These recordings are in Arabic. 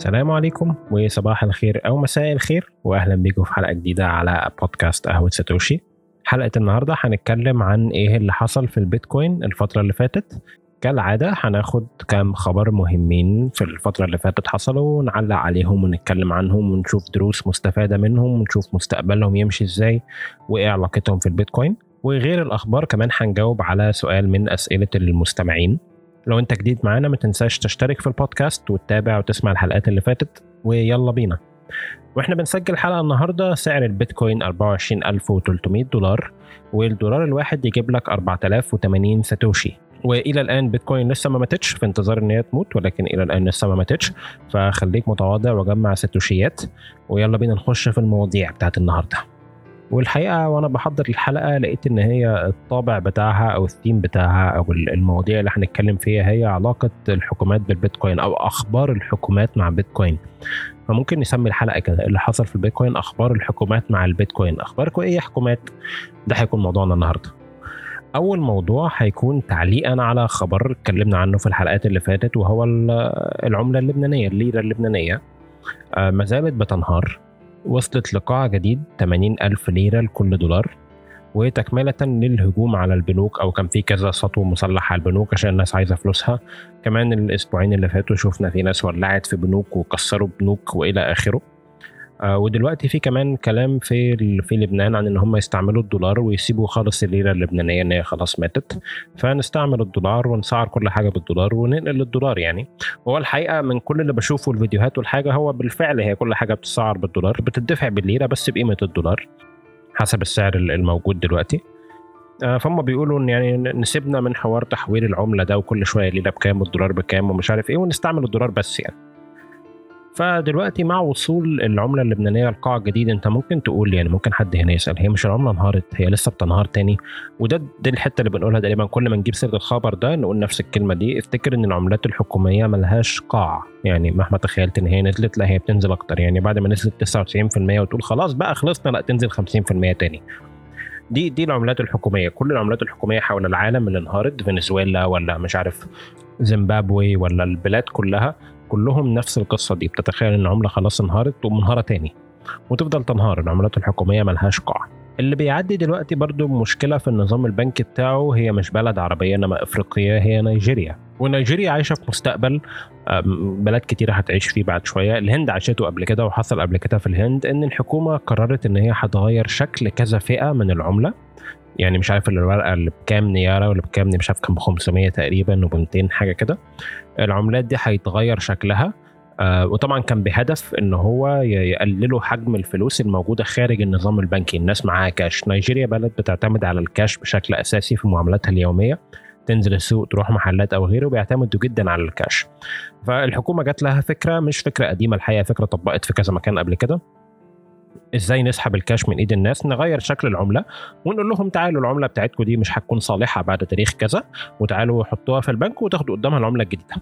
السلام عليكم وصباح الخير أو مساء الخير واهلا بيكم في حلقة جديدة على بودكاست قهوة ساتوشي. حلقة النهارده هنتكلم عن إيه اللي حصل في البيتكوين الفترة اللي فاتت. كالعادة هناخد كام خبر مهمين في الفترة اللي فاتت حصلوا ونعلق عليهم ونتكلم عنهم ونشوف دروس مستفادة منهم ونشوف مستقبلهم يمشي إزاي وإيه علاقتهم في البيتكوين. وغير الأخبار كمان هنجاوب على سؤال من أسئلة المستمعين. لو انت جديد معانا ما تنساش تشترك في البودكاست وتتابع وتسمع الحلقات اللي فاتت ويلا بينا. وإحنا بنسجل حلقة النهارده سعر البيتكوين 24300 دولار والدولار الواحد يجيب لك 4080 ساتوشي. وإلى الآن بيتكوين لسه ما ماتتش في انتظار إن هي تموت ولكن إلى الآن لسه ما ماتتش. فخليك متواضع وجمع ساتوشيات ويلا بينا نخش في المواضيع بتاعت النهارده. والحقيقة وأنا بحضر الحلقة لقيت إن هي الطابع بتاعها أو الثيم بتاعها أو المواضيع اللي هنتكلم فيها هي علاقة الحكومات بالبيتكوين أو أخبار الحكومات مع بيتكوين فممكن نسمي الحلقة كده اللي حصل في البيتكوين أخبار الحكومات مع البيتكوين. اخباركم إيه يا حكومات؟ ده هيكون موضوعنا النهارده. أول موضوع هيكون تعليقا على خبر اتكلمنا عنه في الحلقات اللي فاتت وهو العملة اللبنانية الليره اللبنانية ما زالت بتنهار. وصلت لقاع جديد 80 ألف ليرة لكل دولار وتكملة للهجوم على البنوك أو كان في كذا سطو مسلح على البنوك عشان الناس عايزة فلوسها. كمان الأسبوعين اللي فاتوا شفنا في ناس ولعت في بنوك وكسروا بنوك وإلى آخره. ودلوقتي في كمان كلام في في لبنان عن إن هم يستعملوا الدولار ويسيبوا خالص الليرة اللبنانية إن هي خلاص ماتت. فنستعمل الدولار ونسعر كل حاجة بالدولار وننقل للدولار يعني. هو الحقيقة من كل اللي بشوفه الفيديوهات والحاجة هو بالفعل هي كل حاجة بتسعر بالدولار بتدفع بالليرة بس بقيمة الدولار حسب السعر الموجود دلوقتي. آه فهم بيقولوا إن يعني نسيبنا من حوار تحويل العملة ده وكل شوية الليره بكام والدولار بكام ومش عارف إيه ونستعمل الدولار بس يعني. فدلوقتي مع وصول العملة اللبنانية لقاع جديد انت ممكن تقول يعني ممكن حد هنا يسأل هي مش العمله انهارت هي لسه بتنهار تاني؟ وده دي الحتة اللي بنقولها دايما كل ما نجيب سيرة الخبر ده نقول نفس الكلمة دي افتكر إن العملات الحكومية ملهاش قاع يعني مهما تخيلت إن هي نزلت لا هي بتنزل أكتر يعني بعد ما نزلت 99% وتقول خلاص بقى خلصنا لا تنزل 50% تاني. دي دي العملات الحكومية كل العملات الحكومية حول العالم اللي انهارت فنزويلا ولا مش عارف زيمبابوي ولا البلاد كلها كلهم نفس القصة دي. بتتخيل إن عملة خلاص انهارت ومنهارة تاني. وتفضل تنهار. العملات الحكومية ملهاش قاع اللي بيعدي دلوقتي برضو مشكلة في النظام البنكي بتاعه هي مش بلد عربية إنما إفريقية هي نيجيريا. ونيجيريا عايشة في مستقبل بلد كتيرة هتعيش فيه بعد شوية. الهند عاشته قبل كده وحصل قبل كده في الهند إن الحكومة قررت إن هي هتغير شكل كذا فئة من العملة. يعني مش عارف الورقة اللي بكام نايرا واللي بكام مش عارف كام ب 500 تقريبا وب 200 حاجة كده. العملات دي هيتغير شكلها. آه وطبعا كان بهدف إن هو يقللوا حجم الفلوس الموجودة خارج النظام البنكي. الناس معاها كاش نيجيريا بلد بتعتمد على الكاش بشكل أساسي في معاملاتها اليومية. تنزل السوق تروح محلات أو غيره بيعتمدوا جدا على الكاش فالحكومة جات لها فكرة مش فكرة قديمة الحقيقة فكرة طبقت في كذا مكان قبل كده. إزاي نسحب الكاش من إيد الناس نغير شكل العملة ونقول لهم تعالوا العملة بتاعتكم دي مش هتكون صالحة بعد تاريخ كذا وتعالوا حطوها في البنك وتاخدوا قدامها العملة الجديدة.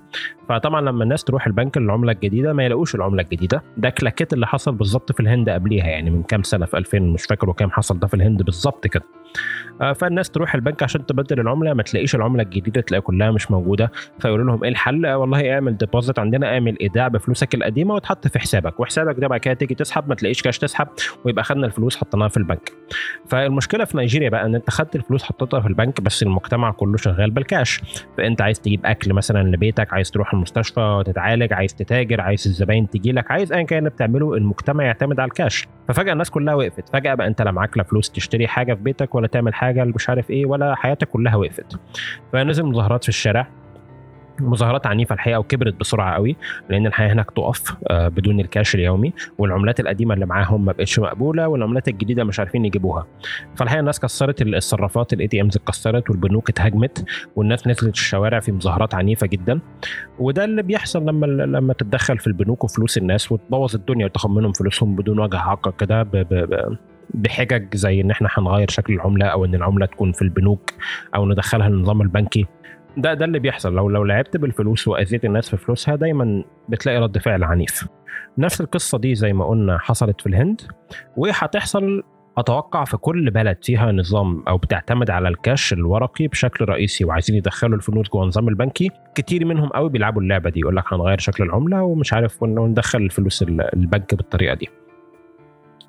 فطبعا لما الناس تروح البنك للعملة الجديدة ما يلاقوش العملة الجديدة. ده كلاكيت اللي حصل بالظبط في الهند قبليها يعني من كام سنة في 2000 مش فاكر كام حصل ده في الهند بالظبط كده. فالناس تروح البنك عشان تبدل العملة ما تلاقيش العملة الجديدة تلاقي كلها مش موجودة. فيقولوا لهم إيه الحل؟ والله اعمل deposit عندنا اعمل إيداع بفلوسك القديمة وتحط في حسابك. وحسابك ده بعد كده تيجي تسحب ما تلاقيش كاش تسحب. ويبقى خدنا الفلوس حطيناها في البنك. فالمشكلة في نيجيريا بقى إن أنت خدت الفلوس حطيتها في البنك بس المجتمع كله شغال بالكاش فأنت عايز تجيب أكل مثلا لبيتك عايز تروح المستشفى وتتعالج عايز تتاجر عايز الزباين تجي لك عايز ايا كان بتعمله المجتمع يعتمد على الكاش ففجأة الناس كلها وقفت. فجأة بقى أنت لا معاك لا فلوس تشتري حاجة في بيتك ولا تعمل حاجة مش عارف إيه ولا حياتك كلها وقفت. فنزل مظاهرات في الشارع. مظاهرات عنيفة الحقيقة وكبرت بسرعة قوي لأن الحياة هناك تقف بدون الكاش اليومي والعملات القديمة اللي معاهم ما بقتش مقبولة والعملات الجديدة مش عارفين يجيبوها فالحقيقة الناس كسرت الصرافات ال ATMs اتكسرت والبنوك اتهاجمت والناس نزلت الشوارع في مظاهرات عنيفة جدا وده اللي بيحصل لما لما تتدخل في البنوك وفلوس الناس وتبوظ الدنيا وتاخد منهم فلوسهم بدون وجه حق كده. بحجج زي إن إحنا هنغير شكل العملة أو إن العملة تكون في البنوك أو ندخلها النظام البنكي ده ده اللي بيحصل. لو لو لعبت بالفلوس وأذيت الناس في فلوسها دايما بتلاقي رد فعل عنيف. نفس القصة دي زي ما قلنا حصلت في الهند وهتحصل أتوقع في كل بلد فيها نظام أو بتعتمد على الكاش الورقي بشكل رئيسي وعايزين يدخلوا الفلوس جوه النظام البنكي. كتير منهم قوي بيلعبوا اللعبة دي يقول لك هنغير شكل العملة ومش عارف وندخل الفلوس البنك بالطريقة دي.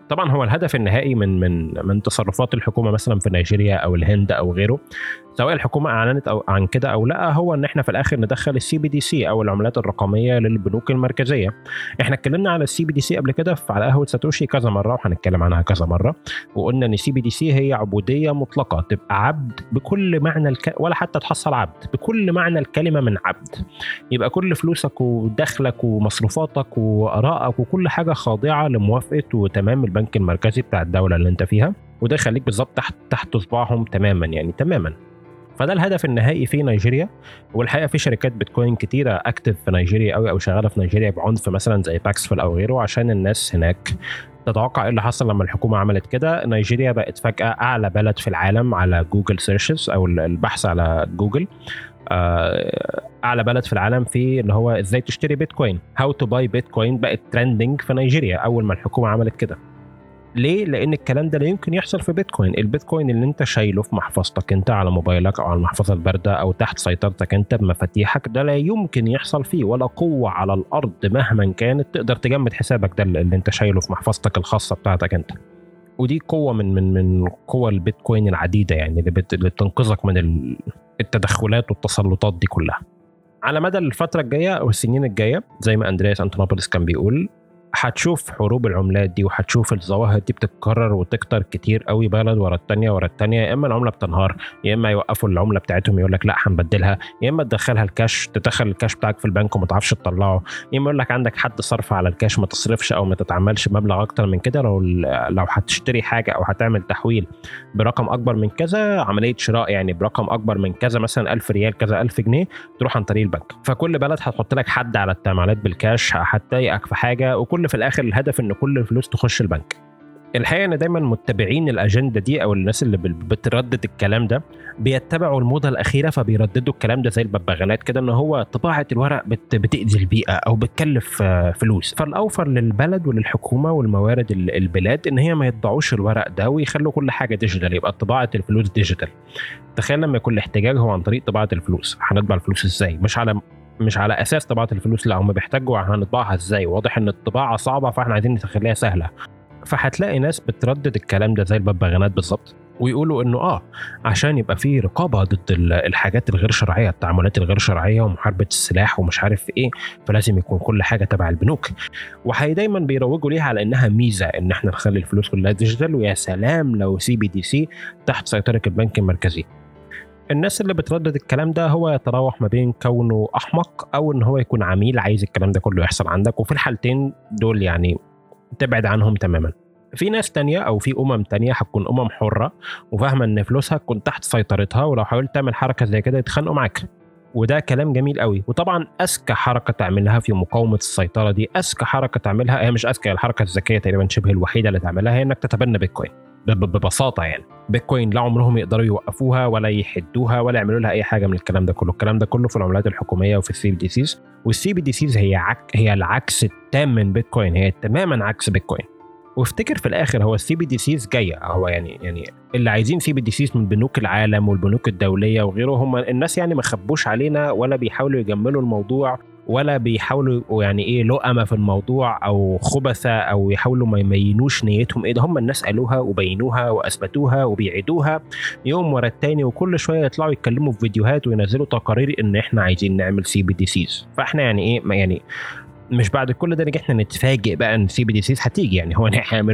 طبعا هو الهدف النهائي من من من تصرفات الحكومة مثلا في نيجيريا أو الهند أو غيره سواء الحكومة أعلنت أو عن كده أو لا هو إن إحنا في الآخر ندخل ال CBDC أو العملات الرقمية للبنوك المركزية. إحنا اتكلمنا على ال CBDC قبل كده على قهوة ساتوشي كذا مرة وهنتكلم عنها كذا مرة وقلنا إن ال CBDC هي عبودية مطلقة تبقى عبد بكل معنى الك... ولا حتى تحصل عبد بكل معنى الكلمة من عبد. يبقى كل فلوسك ودخلك ومصروفاتك وآرائك وكل حاجة خاضعة لموافقة وتمام البنك المركزي بتاع الدولة اللي أنت فيها وده يخليك بالظبط تحت تحت صباعهم تماما يعني تماما. فده الهدف النهائي في نيجيريا. والحقيقة في شركات بيتكوين كتيرة active في نيجيريا قوي أو شغالة في نيجيريا بعنف مثلا زي Paxful أو غيره عشان الناس هناك تتوقع إيه اللي حصل لما الحكومة عملت كده. نيجيريا بقت فجأة أعلى بلد في العالم على Google searches أو البحث على جوجل أعلى بلد في العالم في اللي هو إزاي تشتري بيتكوين. how to buy Bitcoin بقت trending في نيجيريا أول ما الحكومة عملت كده. ليه؟ لأن الكلام ده لا يمكن يحصل في بيتكوين، البيتكوين اللي أنت شايله في محفظتك أنت على موبايلك أو على المحفظة الباردة أو تحت سيطرتك أنت بمفاتيحك ده لا يمكن يحصل فيه ولا قوة على الأرض مهما كانت تقدر تجمد حسابك ده اللي أنت شايله في محفظتك الخاصة بتاعتك أنت. ودي قوة من من من قوى البيتكوين العديدة يعني اللي, بت... اللي بتنقذك من التدخلات والتسلطات دي كلها. على مدى الفترة الجاية أو السنين الجاية زي ما أندرياس أنتونوبوليس كان بيقول هتشوف حروب العملات دي وهتشوف الظواهر دي بتتكرر وتكتر كتير قوي بلد ورا الثانية ورا الثانية يا إما العملة بتنهار يا إما يوقفوا العملة بتاعتهم يقول لك لا هنبدلها يا إما تدخلها الكاش تدخل الكاش بتاعك في البنك وما تعرفش تطلعه. يا إما يقول لك عندك حد صرف على الكاش ما تصرفش أو ما تتعاملش مبلغ أكتر من كده. لو لو هتشتري حاجة أو هتعمل تحويل برقم أكبر من كذا عملية شراء يعني برقم أكبر من كذا مثلا 1000 ريال كذا 1000 جنيه تروح عن طريق البنك. فكل بلد هتحط لك حد على التعاملات بالكاش هتضايقك في حاجة وكل في الآخر الهدف إن كل الفلوس تخش البنك. الحقيقة إن دايما متبعين الأجندة دي أو الناس اللي بتردد الكلام ده بيتبعوا الموضة الأخيرة فبيرددوا الكلام ده زي الببغانات كده إن هو طباعة الورق بت بتأذي البيئة أو بتكلف فلوس. فالأوفر للبلد وللحكومة والموارد البلاد إن هي ما يطبعوش الورق ده ويخلوا كل حاجة digital يبقى طباعة الفلوس digital. تخيل لما يكون الاحتجاج هو عن طريق طباعة الفلوس. هنطبع الفلوس إزاي؟ مش على مش على أساس طباعة الفلوس لأ هم بيحتاجوا هنطبعها إزاي؟ واضح إن الطباعة صعبة فإحنا عايزين نخليها سهلة. فهتلاقي ناس بتردد الكلام ده زي الببغانات بالظبط ويقولوا إنه آه عشان يبقى في رقابة ضد الحاجات الغير شرعية التعاملات الغير شرعية ومحاربة السلاح ومش عارف إيه فلازم يكون كل حاجة تبع البنوك. وهي دايما بيروجوا ليها على إنها ميزة إن إحنا نخلي الفلوس كلها digital ويا سلام لو CBDC تحت سيطرة البنك المركزي. الناس اللي بتردد الكلام ده هو يتراوح ما بين كونه أحمق أو إن هو يكون عميل عايز الكلام ده كله يحصل عندك. وفي الحالتين دول يعني تبعد عنهم تماما. في ناس تانية أو في أمم تانية هتكون أمم حرة وفاهمة إن فلوسها تكون تحت سيطرتها ولو حاولت تعمل حركة زي كده يتخانقوا معاك. وده كلام جميل قوي. وطبعا أذكى حركة تعملها في مقاومة السيطرة دي أذكى حركة تعملها هي مش أذكى الحركة الذكية تقريبا شبه الوحيدة اللي تعملها هي إنك تتبنى بيتكوين. ببساطة يعني. بيتكوين لا عمرهم يقدروا يوقفوها ولا يحدوها ولا يعملوا لها أي حاجة من الكلام ده كله. الكلام ده كله في العملات الحكومية وفي السي بي دي سيز والسي بي دي سيز هي عك هي العكس التام من بيتكوين. هي تماما عكس بيتكوين. وافتكر في الآخر هو ال CBDCs جاية. هو يعني يعني اللي عايزين CBDCs من بنوك العالم والبنوك الدولية وغيره هم الناس يعني ما خبوش علينا ولا بيحاولوا يجملوا الموضوع. ولا بيحاولوا يعني إيه لؤمه في الموضوع أو خبثة أو يحاولوا ما يبينوش نيتهم. إيه ده هم الناس قالوها وبينوها وأثبتوها وبيعيدوها. يوم ورا التاني وكل شوية يطلعوا يتكلموا في فيديوهات وينزلوا تقارير إن إحنا عايزين نعمل CBDCs فإحنا يعني إيه يعني مش بعد كل ده نجي إحنا نتفاجئ بقى إن CBDCs هتيجي. يعني هو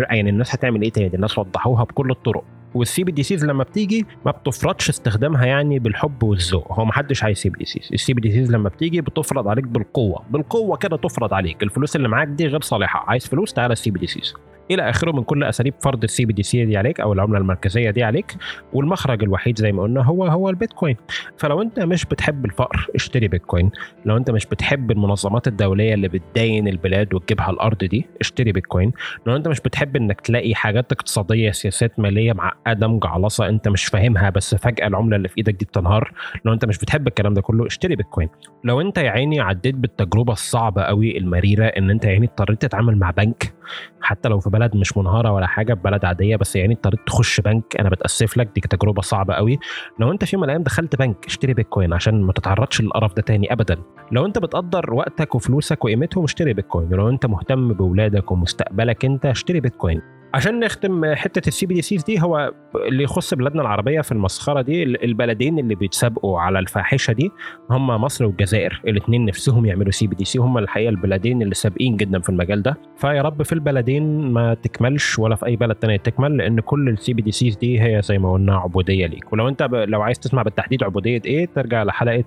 يعني الناس هتعمل إيه تاني؟ الناس وضحوها بكل الطرق. وال CBDCs لما بتيجي ما بتفرضش استخدامها يعني بالحب والذوق. هو ما حدش عايز سي بي دي سيز السي بي دي سيز لما بتيجي بتفرض عليك بالقوة. بالقوة كده تفرض عليك. الفلوس اللي معاك دي غير صالحة. عايز فلوس تعالى ال CBDCs إلى آخره من كل أساليب فرض ال CBDC دي عليك أو العملة المركزية دي عليك. والمخرج الوحيد زي ما قلنا هو هو البيتكوين. فلو أنت مش بتحب الفقر اشتري بيتكوين. لو أنت مش بتحب المنظمات الدولية اللي بتداين البلاد وتجيبها الأرض دي اشتري بيتكوين. لو أنت مش بتحب إنك تلاقي حاجات اقتصادية سياسات مالية معقده مجعلصه أنت مش فاهمها بس فجأة العملة اللي في إيدك دي بتنهار. لو أنت مش بتحب الكلام ده كله اشتري بيتكوين. لو أنت يا عيني عديت بالتجربة الصعبة قوي المريرة إن أنت يعني اضطريت تتعامل مع بنك حتى لو في بلد مش منهارة ولا حاجة في بلد عادية بس يعني اضطريت تخش بنك أنا بتأسف لك دي تجربة صعبة قوي لو أنت في يوم من الأيام دخلت بنك اشتري بيتكوين عشان ما تتعرضش للقرف ده تاني ابدا. لو أنت بتقدر وقتك وفلوسك وقيمتهم اشتري بيتكوين. ولو أنت مهتم باولادك ومستقبلك أنت اشتري بيتكوين. عشان نختم حتة السي بي دي سيز دي هو اللي يخص بلادنا العربية في المسخرة دي البلدين اللي بيتسابقوا على الفاحشة دي هم مصر والجزائر. الاثنين نفسهم يعملوا CBDC هم الحقيقة البلدين اللي سابقين جدا في المجال ده. فيا رب في البلدين ما تكملش ولا في أي بلد تاني تكمل لأن كل السي بي دي سيز دي هي زي ما قلنا عبودية ليك. ولو أنت. لو عايز تسمع بالتحديد عبودية إيه ترجع لحلقة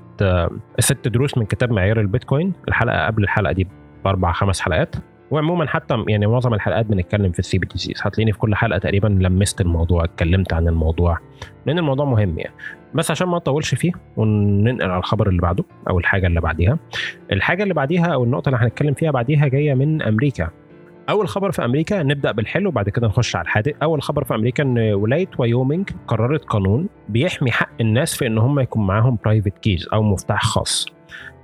ست دروس من كتاب معيار البيتكوين الحلقة قبل الحلقة دي بأربع خمس حلقات. وعموما حتى يعني معظم الحلقات بنتكلم في ال CBDC هتلاقيني في كل حلقة تقريبا لمست الموضوع اتكلمت عن الموضوع لأن الموضوع مهم يعني. بس عشان ما أطولش فيه وننقل على الخبر اللي بعده أو الحاجة اللي بعديها. الحاجة اللي بعديها أو النقطة اللي هنتكلم فيها بعديها جاية من أمريكا. أول خبر في أمريكا نبدأ بالحلو وبعد كده نخش على الحادق. أول خبر في أمريكا إن ولاية وايومنج قررت قانون بيحمي حق الناس في إن هم يكون معاهم private keys أو مفتاح خاص.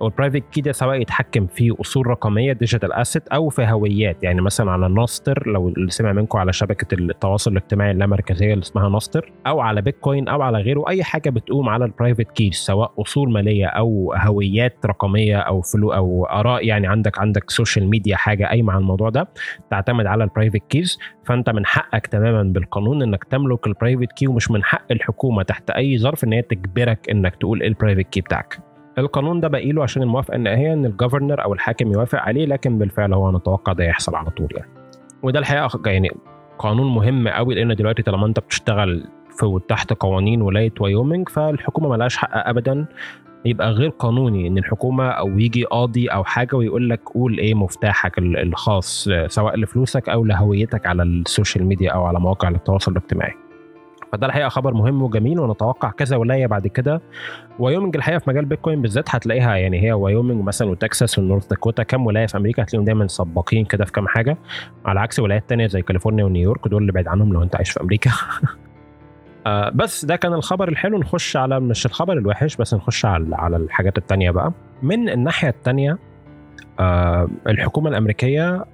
وال private key ده سواء يتحكم في أصول رقمية digital asset أو في هويات. يعني مثلا على Nostr لو اللي سمع منكم على شبكة التواصل الاجتماعي اللامركزية اللي اسمها Nostr أو على بيتكوين أو على غيره أي حاجة بتقوم على ال private keys سواء أصول مالية أو هويات رقمية أو فلوس أو آراء. يعني عندك عندك social media حاجة قايمة على الموضوع ده تعتمد على ال private keys فأنت من حقك تماما بالقانون إنك تملك ال private key ومش من حق الحكومة تحت أي ظرف إن هي تجبرك إنك تقول إيه ال private key بتاعك. القانون ده باقي له عشان الموافقة النهائيه إن ال governor أو الحاكم يوافق عليه لكن بالفعل هو نتوقع ده يحصل على طول يعني. وده الحقيقة يعني قانون مهم قوي لأن دلوقتي طالما أنت بتشتغل في تحت قوانين ولاية وايومنج فالحكومة ملهاش حق ابدا يبقى غير قانوني إن الحكومة أو يجي قاضي أو حاجة ويقول لك قول إيه مفتاحك الخاص سواء لفلوسك أو لهويتك على ال social media أو على مواقع التواصل الاجتماعي. فده الحقيقة خبر مهم وجميل ونتوقع كذا ولاية بعد كده. وايومنج الحقيقة في مجال بيتكوين بالذات هتلاقيها يعني هي وايومنج مثلا وتكساس ونورث داكوتا. كام ولاية في أمريكا هتلاقيهم دايما سباقين كده في كام حاجة على عكس ولايات تانية زي كاليفورنيا ونيويورك دول اللي بعيد عنهم لو أنت عايش في أمريكا. آه بس ده كان الخبر الحلو. نخش على مش الخبر الوحش بس نخش على على الحاجات التانية بقى. من الناحية التانية آه الحكومة الأمريكية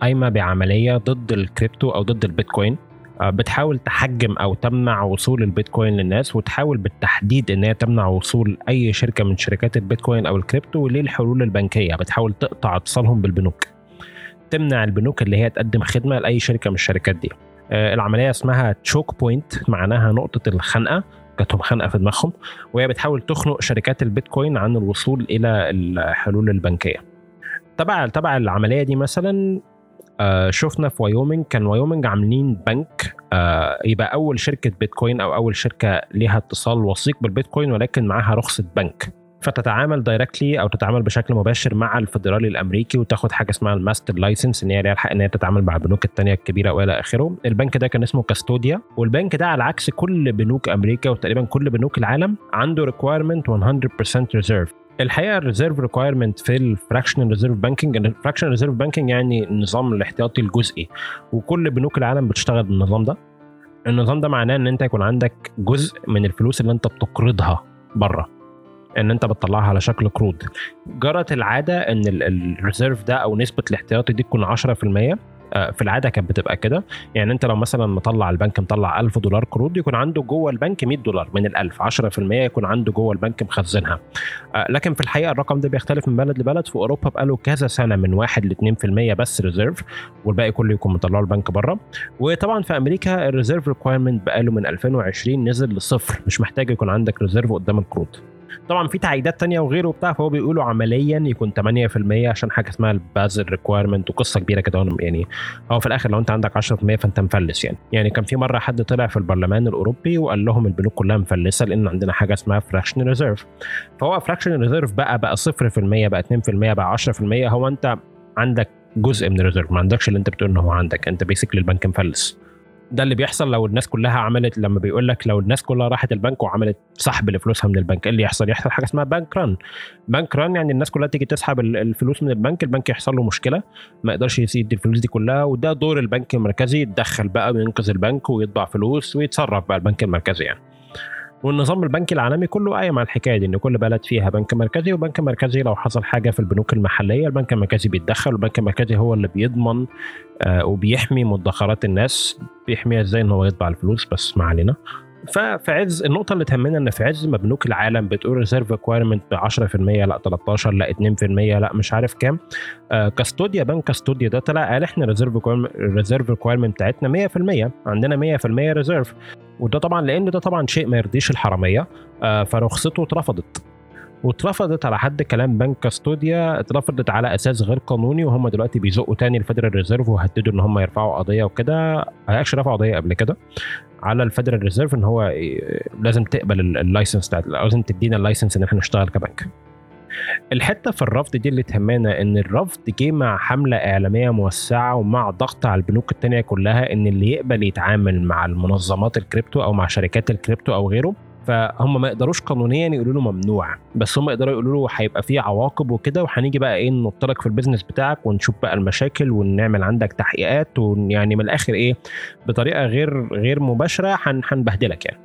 قايمة بعملية ضد الكريبتو أو ضد البيتكوين. بتحاول تحجم أو تمنع وصول البيتكوين للناس وتحاول بالتحديد إن هي تمنع وصول أي شركة من شركات البيتكوين أو الكريبتو للحلول البنكية. بتحاول تقطع اتصالهم بالبنوك تمنع البنوك اللي هي تقدم خدمة لأي شركة من الشركات دي. العملية اسمها choke point معناها نقطة الخنقة جاتهم خنقة في دماغهم وهي بتحاول تخنق شركات البيتكوين عن الوصول إلى الحلول البنكية. تبع تبع العملية دي مثلا آه شفنا في وايومنج كان وايومنج عاملين بنك آه يبقى أول شركة بيتكوين أو أول شركة ليها اتصال وثيق بالبيتكوين ولكن معاها رخصة بنك. فتتعامل directly أو تتعامل بشكل مباشر مع الفدرالي الأمريكي وتاخد حاجة اسمها ال master license إن هي ليها الحق إن هي تتعامل مع البنوك الثانية الكبيرة وإلى آخره. البنك ده كان اسمه Custodia والبنك ده على عكس كل بنوك أمريكا وتقريبا كل بنوك العالم عنده requirement 100% reserve الحقيقة ال reserve requirement في ال fractional reserve banking ال fractional reserve banking يعني النظام الاحتياطي الجزئي. وكل بنوك العالم بتشتغل بالنظام ده. النظام ده معناه إن أنت يكون عندك جزء من الفلوس اللي أنت بتقرضها بره. إن أنت بتطلعها على شكل قروض. جرت العادة إن ال reserve ده أو نسبة الاحتياطي دي تكون 10% في العادة كانت بتبقى كده. يعني أنت لو مثلا مطلع البنك مطلع 1000 دولار قروض يكون عنده جوه البنك 100 دولار من ال 1000 10% يكون عنده جوه البنك مخزنها. لكن في الحقيقة الرقم ده بيختلف من بلد لبلد. في أوروبا بقاله كذا سنة من 1 ل 2% بس reserve والباقي كله يكون مطلعه البنك بره. وطبعا في أمريكا ال reserve requirement بقاله من 2020 نزل لصفر مش محتاج يكون عندك reserve قدام القروض. طبعا في تعقيدات تانية وغيره وبتاع فهو بيقولوا عمليا يكون 8% عشان حاجة اسمها ال Basel requirement وقصة كبيرة كده. يعني هو في الآخر لو أنت عندك 10% فأنت مفلس يعني. يعني كان في مرة حد طلع في البرلمان الأوروبي وقال لهم البنوك كلها مفلسة لأن عندنا حاجة اسمها fraction reserve فهو fraction reserve بقى بقى 0% بقى 2% بقى 10% هو أنت عندك جزء من ال reserve ما عندكش اللي أنت بتقول إن هو عندك. أنت basically البنك مفلس. ده اللي بيحصل لو الناس كلها عملت لما بيقول لك لو الناس كلها راحت البنك وعملت سحب لفلوسها من البنك إيه اللي يحصل؟ يحصل حاجة اسمها bank run bank run يعني الناس كلها تيجي تسحب الفلوس من البنك البنك يحصل له مشكلة ما يقدرش يسدد الفلوس دي كلها وده دور البنك المركزي يتدخل بقى وينقذ البنك ويطبع فلوس ويتصرف بقى البنك المركزي يعني. والنظام البنكي العالمي كله قايم على الحكاية دي إن كل بلد فيها بنك مركزي وبنك مركزي لو حصل حاجة في البنوك المحلية البنك المركزي بيتدخل والبنك المركزي هو اللي بيضمن آه وبيحمي مدخرات الناس بيحميها إزاي؟ إن هو يطبع الفلوس بس ما علينا. ففي عز النقطة اللي تهمنا إن في عز ما بنوك العالم بتقول reserve requirement 10% لأ 13 لأ 2% لأ مش عارف كام. آه Custodia بنك Custodia ده طلع قال إحنا reserve reserve requirement بتاعتنا 100% عندنا 100% reserve وده طبعا لأن ده طبعا شيء ما يرضيش الحرامية. آه فرخصته اترفضت. واترفضت على حد كلام بنك كاستوديا اترفضت على أساس غير قانوني وهم دلوقتي بيزقوا تاني ال Federal Reserve وهددوا إن هم يرفعوا قضية وكده. actually رفعوا قضية قبل كده على ال Federal Reserve إن هو لازم تقبل ال license بتاعت لازم تدينا ال license إن إحنا نشتغل كبنك. الحتة في الرفض دي اللي تهمنا إن الرفض جه مع حملة إعلامية موسعة ومع ضغط على البنوك التانية كلها إن اللي يقبل يتعامل مع المنظمات الكريبتو أو مع شركات الكريبتو أو غيره. فهم ما يقدروش قانونيا يقولوا له ممنوع. بس هم يقدروا يقولوا له هيبقى فيه عواقب وكده وهنيجي بقى إيه نطلق في ال business بتاعك ونشوف بقى المشاكل ونعمل عندك تحقيقات ويعني من الآخر إيه بطريقة غير غير مباشرة هنبهدلك يعني.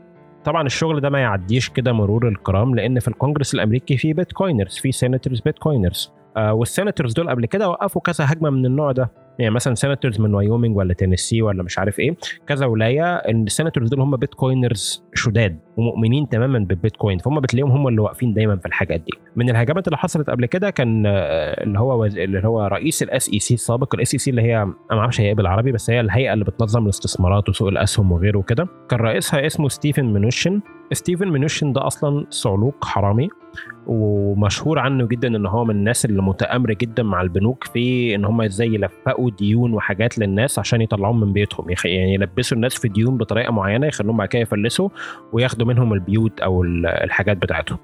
طبعا الشغل ده ما يعديش كده مرور الكرام لأن في الكونجرس الأمريكي في Bitcoiners في senators Bitcoiners آه وال senators دول قبل كده وقفوا كذا هجمة من النوع ده. يعني مثلا senators من وايومنج ولا تينيسي ولا مش عارف إيه كذا ولاية إن ال senators دول هم Bitcoiners شداد ومؤمنين تماما بالبيتكوين فهم بتلاقيهم هم اللي واقفين دايما في الحاجات دي. من الهجمات اللي حصلت قبل كده كان اللي هو اللي هو رئيس الاس اي سي السابق الاس اي سي اللي هي أنا ما أعرفش هي إيه بالعربي بس هي الهيئة اللي بتنظم الاستثمارات وسوق الأسهم وغيره وكده. كان رئيسها اسمه ستيفن منوشن ستيفن منوشن ده أصلا صعلوك حرامي. ومشهور عنه جدا إن هو من الناس اللي متآمرة جدا مع البنوك في إن هم إزاي يلفقوا ديون وحاجات للناس عشان يطلعوهم من بيوتهم. يعني يلبسوا الناس في ديون بطريقة معينة يخلوهم بعد كده يفلسوا وياخدوا منهم البيوت أو الحاجات بتاعتهم.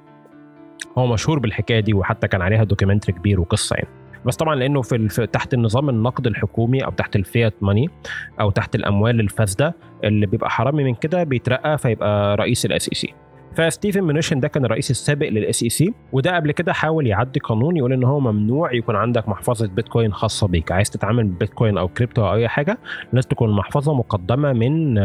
هو مشهور بالحكاية دي وحتى كان عليها documentary كبير وقصة يعني. بس طبعا لأنه في تحت النظام النقد الحكومي أو تحت ال fiat money أو تحت الأموال الفاسدة اللي بيبقى حرامي من كده بيترقى فيبقى رئيس ال SEC فستيفن منوشن ده كان الرئيس السابق لل SEC وده قبل كده حاول يعدي قانون يقول إن هو ممنوع يكون عندك محفظة بيتكوين خاصة بيك. عايز تتعامل ببيتكوين أو كريبتو أو أي حاجة لازم تكون المحفظه مقدمة من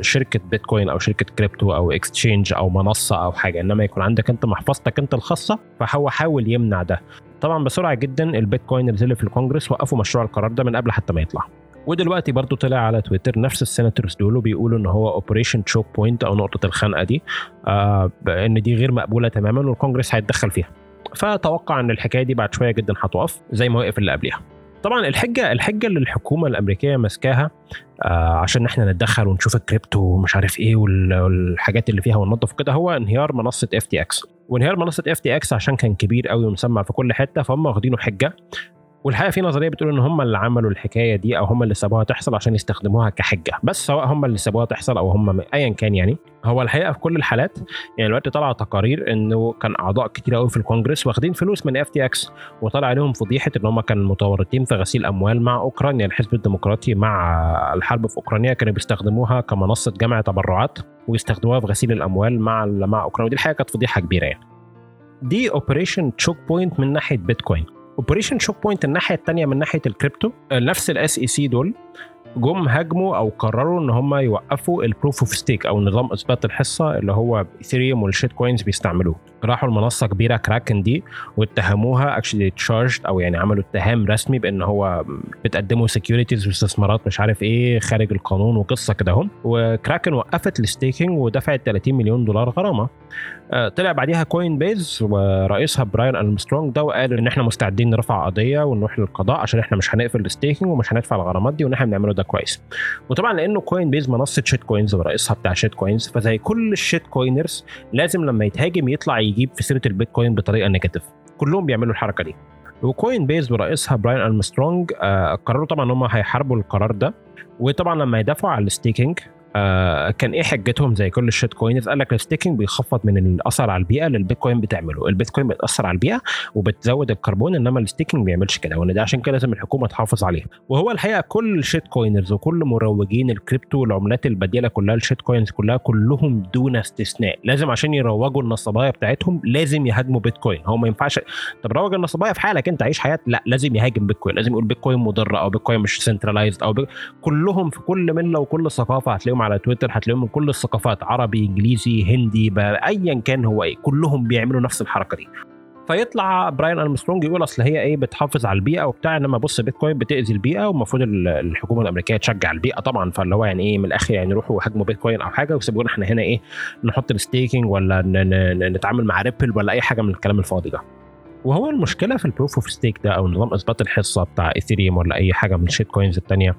شركة بيتكوين أو شركة كريبتو أو exchange أو منصة أو حاجة. إنما يكون عندك أنت محفظتك أنت الخاصة فهو حاول يمنع ده. طبعا بسرعة جدا ال Bitcoiners اللي في الكونجرس وقفوا مشروع القرار ده من قبل حتى ما يطلع. ودلوقتي برضو طلع على تويتر نفس ال senators دول بيقولوا إن هو Operation Choke Point أو نقطة الخنقه دي آه إن دي غير مقبولة تماما والكونجرس هيتدخل فيها. فتوقع إن الحكاية دي بعد شوية جدا هتقف زي ما وقف اللي قبلها طبعا الحجة الحجة اللي الحكومة الأمريكية ماسكاها آه عشان إحنا نتدخل ونشوف الكريبتو ومش عارف إيه والحاجات اللي فيها وننظف كده هو انهيار منصة FTX. وانهيار منصة FTX عشان كان كبير قوي ومسمع في كل حتة فهم واخدينه حجة. والحقيقة في نظرية بتقول إن هم اللي عملوا الحكاية دي أو هم اللي سابوها تحصل عشان يستخدموها كحجة. بس سواء هم اللي سابوها تحصل أو هم ايا كان يعني هو الحقيقة في كل الحالات يعني دلوقتي طلع تقارير إنه كان أعضاء كتير قوي في الكونجرس واخدين فلوس من FTX وطلع عليهم فضيحة إن هم كانوا متورطين في غسيل أموال مع أوكرانيا. الحزب الديمقراطي مع الحرب في أوكرانيا كانوا بيستخدموها كمنصة جمع تبرعات ويستخدموها في غسيل الأموال مع مع أوكرانيا. ودي الحقيقة كانت فضيحة كبيرة يعني. دي Operation Choke Point من ناحية بيتكوين Operation Choke Point الناحية الثانية من ناحية الكريبتو نفس ال SEC دول جم هاجموا أو قرروا إن هم يوقفوا ال proof of stake أو نظام إثبات الحصة اللي هو ايثيريوم وال shitcoins بيستعملوه. راحوا لمنصة كبيرة كراكن دي واتهموها actually charged أو يعني عملوا اتهام رسمي بإن هو بتقدموا securities واستثمارات مش عارف إيه خارج القانون وقصة كده اهم وكراكن وقفت ال staking ودفعت 30 مليون دولار غرامة. طلع بعديها كوين بيز ورئيسها براين أرمسترونج ده وقال إن إحنا مستعدين نرفع قضية ونروح للقضاء عشان إحنا مش هنقفل ال staking ومش هندفع الغرامات دي وإن إحنا بنعمله ده كويس. وطبعا لأنه كوين بيز منصة shitcoins ورئيسها بتاع shitcoins فزي كل ال shitcoiners لازم لما يتهاجم يطلع يجيب في سيره البيتكوين بطريقة negative كلهم بيعملوا الحركة دي. وكوين بيز ورئيسها براين أرمسترونج آه قرروا طبعا إن هم هيحاربوا القرار ده. وطبعا لما يدافعوا على ال staking آه كان إيه حجتهم زي كل ال shitcoins؟ قال لك ال staking بيخفض من الأثر على البيئة اللي البيتكوين بتعمله. البيتكوين بتأثر على البيئة وبتزود الكربون إنما ال staking ما بيعملش كده. وإن ده عشان كده لازم الحكومة تحافظ عليه. وهو الحقيقة كل ال shitcoiners وكل مروجين الكريبتو والعملات البديلة كلها ال shitcoins كلها كلهم دون استثناء. لازم عشان يروجوا النصباية بتاعتهم لازم يهاجموا بيتكوين. هو ما ينفعش. طب روج النصباية في حالك أنت عيش حياة لا لازم يهاجم بيتكوين. لازم يقول بيتكوين مضره أو بيتكوين مش centralized أو بي... كلهم في كل ملة وكل ثقافة هتلاقيهم على تويتر هتلاقيهم من كل الثقافات عربي إنجليزي هندي ايا كان هو إيه كلهم بيعملوا نفس الحركة دي. فيطلع براين أرمسترونج يقول أصل هي إيه بتحافظ على البيئة وبتاع إنما بص بيتكوين بتأذي البيئة والمفروض الحكومة الأمريكية تشجع البيئة طبعا فاللي هو يعني إيه من الآخر يعني روحوا هاجموا بيتكوين أو حاجة ويسيبونا إحنا هنا إيه نحط ال staking ولا نتعامل مع ريبل ولا أي حاجة من الكلام الفاضي ده. وهو المشكلة في ال proof of stake ده أو نظام إثبات الحصة بتاع ايثيريوم ولا أي حاجة من ال shitcoins الثانية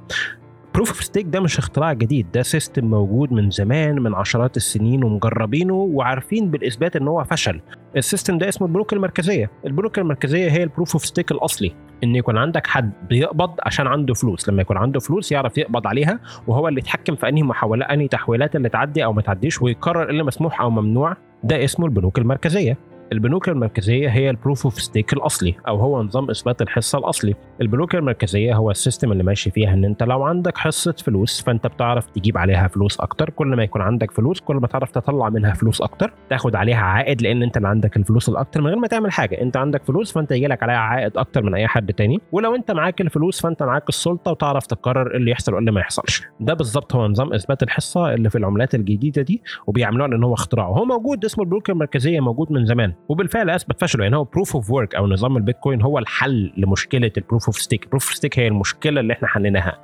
proof of stake ده مش اختراع جديد ده system موجود من زمان من عشرات السنين ومجربينه وعارفين بالإثبات إن هو فشل. ال system ده اسمه البنوك المركزية. البنوك المركزية هي ال proof of stake الأصلي. إن يكون عندك حد بيقبض عشان عنده فلوس. لما يكون عنده فلوس يعرف يقبض عليها وهو اللي يتحكم في أنهي محاولات أنهي تحويلات اللي تعدي أو ما تعديش ويقرر إيه اللي مسموح أو ممنوع. ده اسمه البنوك المركزية. البنوك المركزية هي ال proof of stake الأصلي أو هو نظام إثبات الحصة الأصلي. البنوك المركزية هو ال system اللي ماشي فيها إن أنت لو عندك حصة فلوس فأنت بتعرف تجيب عليها فلوس أكتر. كل ما يكون عندك فلوس كل ما تعرف تطلع منها فلوس أكتر. تاخد عليها عائد لأن أنت اللي عندك الفلوس الأكتر من غير ما تعمل حاجة. أنت عندك فلوس فأنت يجي لك عليها عائد أكتر من أي حد تاني. ولو أنت معاك الفلوس فأنت معاك السلطة وتعرف تقرر اللي يحصل وايه اللي ما يحصلش. ده بالظبط هو نظام إثبات الحصة اللي في العملات الجديدة دي وبيعملوه ان هو اختراع هو موجود اسمه البنوك المركزية موجود من زمان. وبالفعل أثبت فشله. يعني هو proof of work أو نظام البيتكوين هو الحل لمشكلة ال proof of stake ال proof of stake هي المشكلة اللي إحنا حليناها.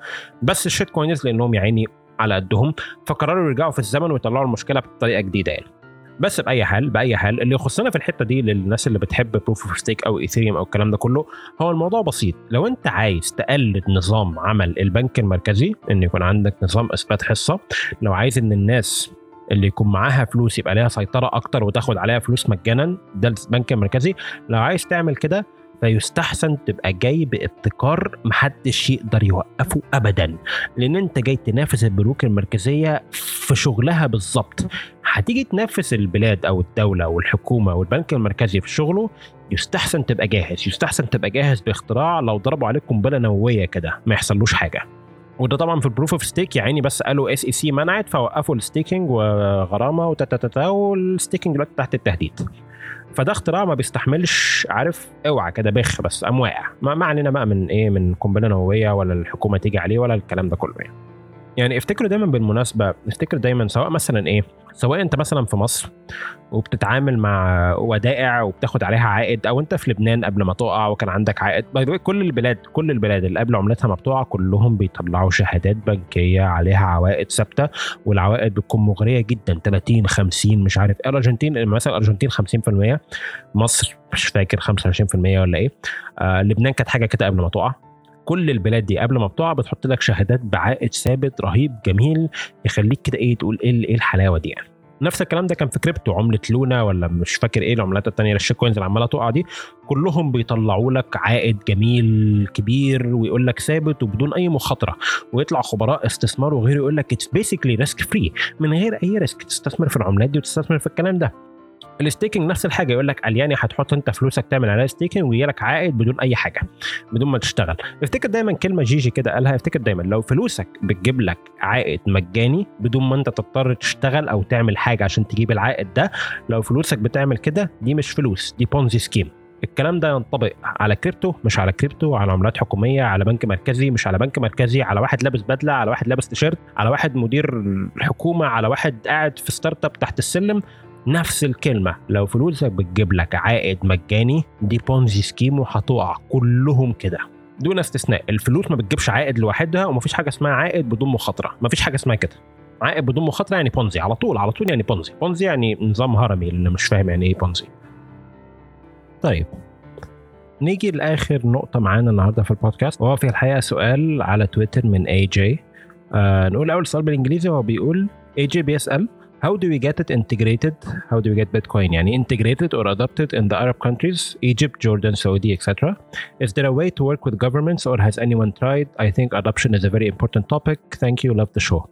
بس ال shitcoins لأنهم يا عيني على قدهم فقرروا يرجعوا في الزمن ويطلعوا المشكلة بطريقة جديدة يعني. بس بأي حال بأي حال اللي يخصنا في الحتة دي للناس اللي بتحب proof of stake أو ايثيريوم أو الكلام ده كله هو الموضوع بسيط. لو أنت عايز تقلد نظام عمل البنك المركزي إن يكون عندك نظام إثبات حصة لو عايز إن الناس اللي يكون معاها فلوس يبقى ليها سيطرة أكتر وتاخد عليها فلوس مجانا. ده البنك المركزي. لو عايز تعمل كده فيستحسن تبقى جاي بابتكار محدش يقدر يوقفه ابدا. لأن أنت جاي تنافس البنوك المركزية في شغلها بالظبط. هتيجي تنافس البلاد أو الدولة أو الحكومة والبنك المركزي في شغله يستحسن تبقى جاهز. يستحسن تبقى جاهز باختراع لو ضربوا عليك قنبلة نووية كده ما يحصلوش حاجة. وده طبعا في ال proof of stake يا عيني بس قالوا SEC منعت فوقفوا ال staking وغرامة وتتتتا وال staking دلوقتي تحت التهديد. فده اختراع ما بيستحملش عارف اوعى كده بخ بس قام واقع. ما, ما علينا بقى من إيه من قنبلة نووية ولا الحكومة تيجي عليه ولا الكلام ده كله يعني. يعني افتكروا دايما بالمناسبة افتكر دايما سواء مثلا إيه سواء أنت مثلا في مصر وبتتعامل مع ودائع وبتاخد عليها عائد أو أنت في لبنان قبل ما تقع وكان عندك عائد. كل البلاد كل البلاد اللي قبل عملتها ما بتقع كلهم بيطلعوا شهادات بنكية عليها عوائد ثابتة والعوائد بتكون مغرية جدا 30 50 مش عارف. الأرجنتين مثلا الأرجنتين 50% مصر مش فاكر 25% ولا إيه. آه لبنان كانت حاجة كده قبل ما تقع. كل البلاد دي قبل ما بتقع بتحط لك شهادات بعائد ثابت رهيب جميل يخليك كده إيه تقول إيه إيه الحلاوة دي يعني. نفس الكلام ده كان في كريبتو عملة لونا ولا مش فاكر إيه العملات الثانية ال shitcoins اللي عمالة تقع دي كلهم بيطلعوا لك عائد جميل كبير ويقول لك ثابت وبدون أي مخاطرة. ويطلع خبراء استثمار وغيره يقول لك it's basically risk free من غير أي risk تستثمر في العملات دي وتستثمر في الكلام ده. ال staking نفس الحاجة يقول لك الياني هتحط انت فلوسك تعمل عليها staking ويجي لك عائد بدون أي حاجة بدون ما تشتغل. افتكر دايما كلمة جيجي كده قالها افتكر دايما لو فلوسك بتجيب لك عائد مجاني بدون ما انت تضطر تشتغل أو تعمل حاجة عشان تجيب العائد ده لو فلوسك بتعمل كده دي مش فلوس دي Ponzi scheme الكلام ده ينطبق على كريبتو مش على كريبتو على عملات حكومية على بنك مركزي مش على بنك مركزي على واحد لابس بدلة على واحد لابس تيشيرت على واحد مدير الحكومة على واحد قاعد في startup تحت السلم. نفس الكلمة. لو فلوسك بتجيب لك عائد مجاني دي Ponzi scheme وهتقع. كلهم كده. دون استثناء. الفلوس ما بتجيبش عائد لوحدها ومفيش حاجة اسمها عائد بدون مخاطرة. مفيش حاجة اسمها كده. عائد بدون مخاطرة يعني بونزي على طول على طول يعني Ponzi Ponzi يعني نظام هرمي اللي مش فاهم يعني إيه بونزي طيب. نيجي لآخر نقطة معانا النهارده في البودكاست. وهو في الحقيقة سؤال على تويتر من AJ آه نقول أول سؤال بالإنجليزي. هو بيقول AJ بيسأل How do we get it integrated? How do we get Bitcoin? يعني integrated or adopted in the Arab countries, Egypt, Jordan, Saudi, etc. Is there a way to work with governments or has anyone tried? I think adoption is a very important topic. Thank you. Love the show.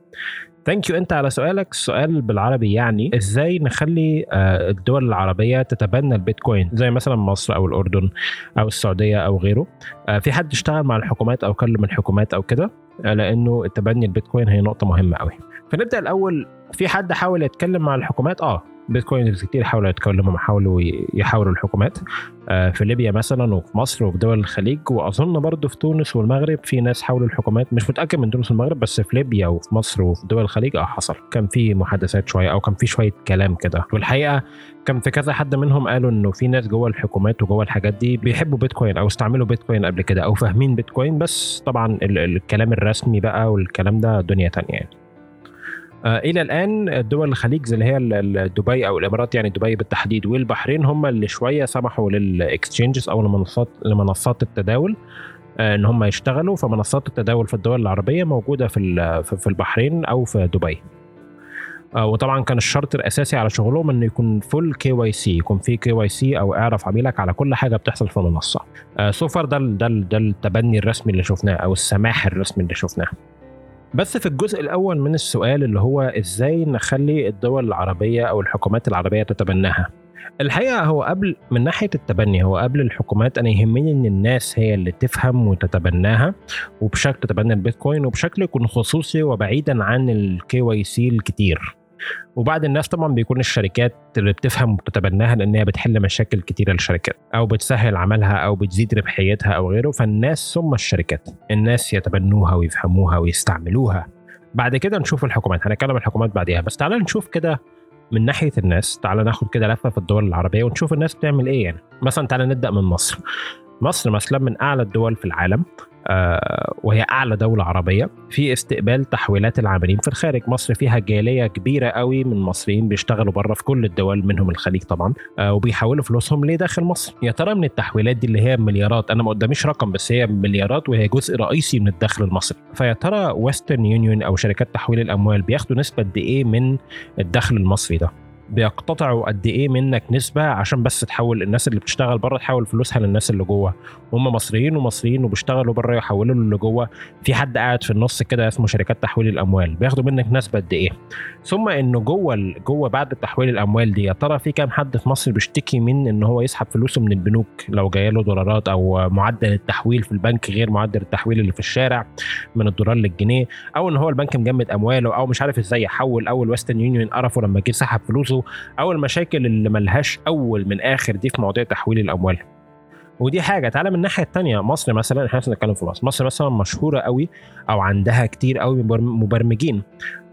Thank you انت على سؤالك السؤال بالعربي يعني إزاي نخلي الدول العربيه تتبنى البيتكوين زي مثلا مصر أو الاردن أو السعوديه أو غيره في حد اشتغل مع الحكومات أو كلم الحكومات أو كده لأنه تبني البيتكوين هي نقطه مهمه قوي فنبدأ الأول في حد حاول يتكلم مع الحكومات؟ آه Bitcoiners كتير حاولوا يتكلموا حاولوا يحاولوا الحكومات. في ليبيا مثلا وفي مصر وفي دول الخليج وأظن برضه في تونس والمغرب في ناس حاولوا الحكومات. مش متأكد من تونس والمغرب بس في ليبيا وفي مصر وفي دول الخليج آه حصل. كان في محادثات شوية أو كان في شوية كلام كده. والحقيقة كان في كذا حد منهم قالوا إنه في ناس جوه الحكومات وجوه الحاجات دي بيحبوا بيتكوين أو استعملوا بيتكوين قبل كده أو فاهمين بيتكوين. بس طبعا الكلام الرسمي بقى والكلام ده دنيا تانية يعني. آه إلى الآن دول الخليج زي اللي هي دبي أو الإمارات يعني دبي بالتحديد والبحرين هم اللي شوية سمحوا للاكسشينجز أو لمنصات لمنصات التداول آه إن هم يشتغلوا. فمنصات التداول في الدول العربية موجودة في في البحرين أو في دبي. آه وطبعا كان الشرط الأساسي على شغلهم إنه يكون full KYC يكون في KYC أو إعرف عميلك على كل حاجة بتحصل في المنصة. So far ده ده ده التبني الرسمي اللي شفناه أو السماح الرسمي اللي شفناه. بس في الجزء الأول من السؤال اللي هو إزاي نخلي الدول العربية أو الحكومات العربية تتبناها؟ الحقيقة هو قبل من ناحية التبني هو قبل الحكومات أنا يهمني إن الناس هي اللي تفهم وتتبناها وبشكل تتبنى البيتكوين وبشكل يكون خصوصي وبعيدا عن ال KYC الكتير. وبعد الناس طبعا بيكون الشركات اللي بتفهم وبتتبناها لأن هي بتحل مشاكل كتيرة للشركات أو بتسهل عملها أو بتزيد ربحيتها أو غيره. فالناس ثم الشركات الناس يتبنوها ويفهموها ويستعملوها. بعد كده نشوف الحكومات هنتكلم الحكومات بعديها. بس تعالى نشوف كده من ناحية الناس تعالى ناخد كده لفة في الدول العربية ونشوف الناس بتعمل إيه يعني. مثلا تعالى نبدأ من مصر. مصر مثلا من أعلى الدول في العالم آه وهي أعلى دولة عربية في استقبال تحويلات العاملين في الخارج. مصر فيها جالية كبيرة قوي من مصريين بيشتغلوا بره في كل الدول منهم الخليج طبعا آه وبيحولوا فلوسهم ليه داخل مصر. يا ترى من التحويلات دي اللي هي مليارات أنا ما قداميش رقم بس هي مليارات وهي جزء رئيسي من الدخل المصري. فيا ترى ويسترن يونيون أو شركات تحويل الأموال بياخدوا نسبة قد إيه من الدخل المصري ده؟ بيقتطعوا قد إيه منك نسبة عشان بس تحول الناس اللي بتشتغل بره تحول فلوسها للناس اللي جوه. هم مصريين ومصريين وبيشتغلوا بره يحولوا اللي جوه. في حد قاعد في النص كده اسمه شركات تحويل الأموال بياخدوا منك نسبة قد إيه؟ ثم انه جوه جوه بعد تحويل الأموال دي يا ترى في كام حد في مصر بيشتكي من إن هو يسحب فلوسه من البنوك؟ لو جاية له دولارات أو معدل التحويل في البنك غير معدل التحويل اللي في الشارع من الدولار للجنيه أو إن هو البنك مجمد أمواله أو مش عارف إزاي يحول أو الويسترن يونيون قرفه لما جه سحب فلوسه أو المشاكل اللي ملهاش أول من آخر دي في مواضيع تحويل الأموال. ودي حاجة تعالى من الناحية الثانية مصر مثلا إحنا بنتكلم في مصر. مصر مثلا مشهورة قوي أو عندها كتير قوي مبرمجين.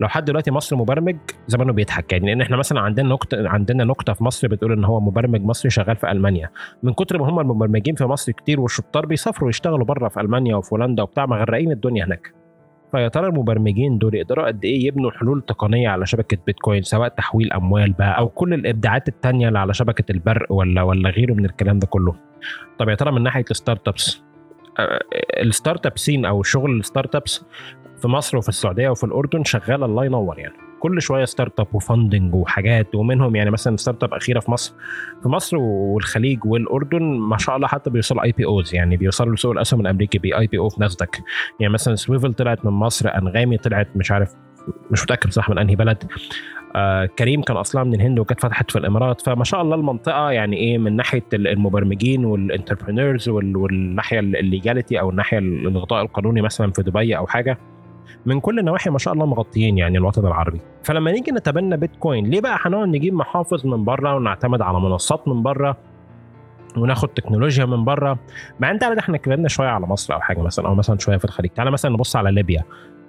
لو حد دلوقتي مصر مبرمج زمانه بيضحك. يعني لأن إحنا مثلا عندنا نقطة عندنا نكته في مصر بتقول إن هو مبرمج مصري شغال في ألمانيا. من كتر ما هم المبرمجين في مصر كتير والشطار بيسافروا يشتغلوا بره في ألمانيا وفي هولندا وبتاع مغرقين الدنيا هناك. فيا ترى المبرمجين دول يقدروا قد إيه يبنوا حلول تقنية على شبكة بيتكوين سواء تحويل أموال بقى أو كل الإبداعات التانية اللي على شبكة البرق ولا ولا غيره من الكلام ده كله. طب يا ترى من ناحية ال startups ال startup scene أو شغل ال startups في مصر وفي السعودية وفي الأردن شغال الله ينور يعني. كل شوية startup و funding وحاجات ومنهم يعني مثلا startup أخيرة في مصر. في مصر والخليج والأردن ما شاء الله حتى بيوصلوا IPOs يعني بيوصلوا لسوق الأسهم الأمريكي ب IPO في ناسداك يعني مثلا سويفل طلعت من مصر انغامي طلعت مش عارف مش متأكد بصراحه من أنهي بلد. آه كريم كان أصلا من الهند وكانت فتحت في الإمارات. فما شاء الله المنطقة يعني إيه من ناحية المبرمجين وال entrepreneurs والناحية ال legality أو الناحية الغطاء القانوني مثلا في دبي أو حاجة. من كل النواحي ما شاء الله مغطيين يعني الوطن العربي. فلما نيجي نتبنى بيتكوين ليه بقى هنقعد نجيب محافظ من بره ونعتمد على منصات من بره وناخد تكنولوجيا من بره مع إن تعالى إحنا اتكلمنا شوية على مصر أو حاجة مثلا أو مثلا شوية في الخليج. تعالى مثلا نبص على ليبيا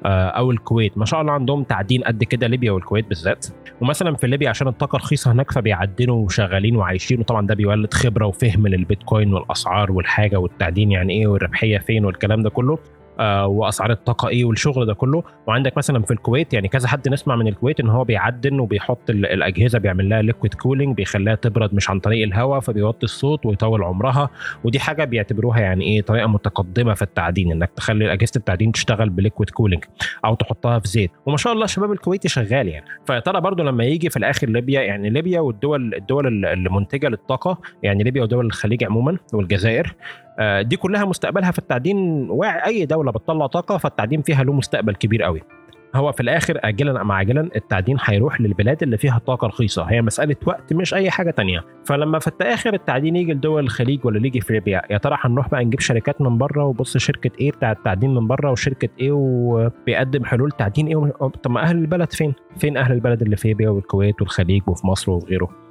أو الكويت. ما شاء الله عندهم تعدين قد كده ليبيا والكويت بالذات. ومثلا في ليبيا عشان الطاقة رخيصة هناك فبيعدنوا وشغالين وعايشين. وطبعا ده بيولد خبرة وفهم للبيتكوين والأسعار والحاجة والتعدين يعني إيه والربحية فين والكلام ده كله. آه وأسعار الطاقة إيه والشغل ده كله. وعندك مثلا في الكويت يعني كذا حد نسمع من الكويت إن هو بيعدن وبيحط الأجهزة بيعمل لها liquid cooling بيخليها تبرد مش عن طريق الهواء فبيوطي الصوت ويطول عمرها. ودي حاجة بيعتبروها يعني إيه طريقة متقدمة في التعدين إنك تخلي أجهزة التعدين تشتغل ب liquid cooling أو تحطها في زيت. وما شاء الله الشباب الكويتي شغال يعني. فيا ترى برضه لما يجي في الآخر ليبيا يعني ليبيا والدول الدول المنتجة للطاقة يعني ليبيا ودول الخليج عموما والجزائر آه، دي كلها مستقبلها في التعدين. واعي أي دولة بتطلع طاقة فالتعدين فيها له مستقبل كبير قوي. هو في الآخر اجلا أم عاجلا التعدين هيروح للبلاد اللي فيها طاقه رخيصة. هي مسألة وقت مش أي حاجة تانية. فلما في الآخر التعدين يجي لدول الخليج ولا يجي في ليبيا يا ترى هنروح بقى نجيب شركات من بره وبص شركة إيه بتاع التعدين من بره وشركة إيه وبيقدم حلول تعدين إيه؟ طب ما أهل البلد فين؟ فين أهل البلد اللي في ليبيا والكويت والخليج وفي مصر وغيره؟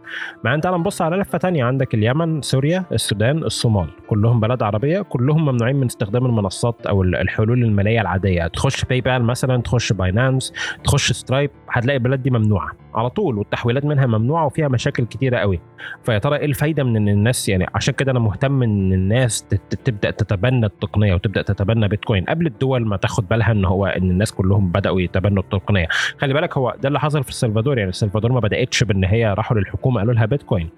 مع تعال نبص على لفة تانية. عندك اليمن سوريا السودان الصومال. كلهم بلد عربية. كلهم ممنوعين من استخدام المنصات أو الحلول المالية العادية. تخش PayPal مثلا تخش Binance تخش Stripe هتلاقي البلاد دي ممنوعة. على طول والتحويلات منها ممنوعة وفيها مشاكل كتيرة قوي. فيا ترى إيه الفايدة من إن الناس يعني عشان كده أنا مهتم إن الناس تبدأ تتبنى التقنية وتبدأ تتبنى بيتكوين. قبل الدول ما تاخد بالها إن هو إن الناس كلهم بدأوا يتبنوا التقنية. خلي بالك هو ده اللي حصل في السلفادور. يعني السلفادور ما بدأتش بإن هي راحوا للحكومة قالوا لها بيتكوين.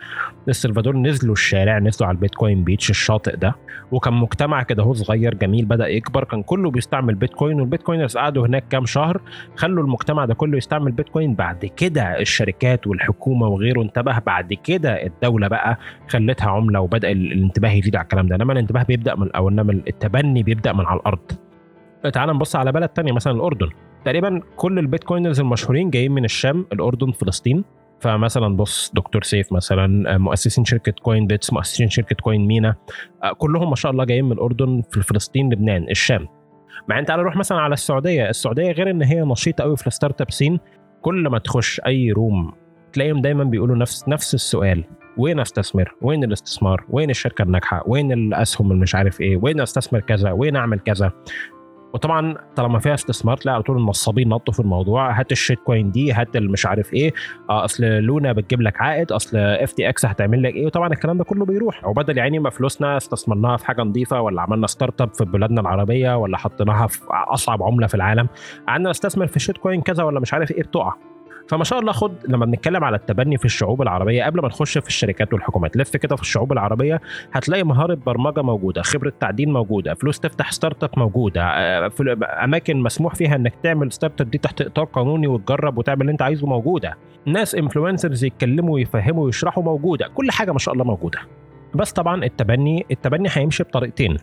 السلفادور نزلوا الشارع نزلوا على البيتكوين بيتش الشاطئ ده وكان مجتمع كده هو صغير جميل بدأ يكبر كان كله بيستعمل بيتكوين والبيتكوينرز قعدوا هناك كام شهر خلوا المجتمع ده كله يستعمل بيتكوين. بعد كده الشركات والحكومة وغيره انتبه بعد كده الدولة بقى خلتها عملة وبدأ الانتباه يزيد على الكلام ده. إنما الانتباه بيبدأ من أو إنما التبني بيبدأ من على الأرض. تعال نبص على بلد تانية مثلا الأردن. تقريبا كل ال Bitcoiners المشهورين جايين من الشام الأردن فلسطين. فمثلا بص دكتور سيف مثلا مؤسسين شركة Coinbits مؤسسين شركة CoinMENA كلهم ما شاء الله جايين من الأردن في فلسطين لبنان الشام مع انت تعالى نروح مثلا على السعودية السعودية غير إن هي نشيطة قوي في ال startup scene كل ما تخش أي room تلاقيهم دايما بيقولوا نفس نفس السؤال وين أستثمر؟ وين الاستثمار؟ وين الشركة الناجحة؟ وين الأسهم اللي مش عارف إيه؟ وين أستثمر كذا؟ وين أعمل كذا؟ وطبعا طالما فيها استثمار تلاقي على طول النصابين نطوا في الموضوع. هات ال shitcoin دي هات مش عارف إيه. آه أصل Luna بتجيب لك عائد أصل FTX هتعمل لك إيه؟ وطبعا الكلام ده كله بيروح. وبدل يعني ما فلوسنا استثمرناها في حاجة نظيفة ولا عملنا startup في بلادنا العربية ولا حطيناها في أصعب عملة في العالم قعدنا نستثمر في ال shitcoin كذا ولا مش عارف إيه بتقع. فما شاء الله خد لما بنتكلم على التبني في الشعوب العربية قبل ما نخش في الشركات والحكومات لف كده في الشعوب العربية هتلاقي مهارة برمجة موجودة خبرة تعدين موجودة فلوس تفتح startup موجودة آه، في أماكن مسموح فيها إنك تعمل startup دي تحت إطار قانوني وتجرب وتعمل اللي أنت عايزه موجودة. ناس influencers يتكلموا ويفهموا ويشرحوا موجودة كل حاجة ما شاء الله موجودة. بس طبعا التبني التبني هيمشي بطريقتين.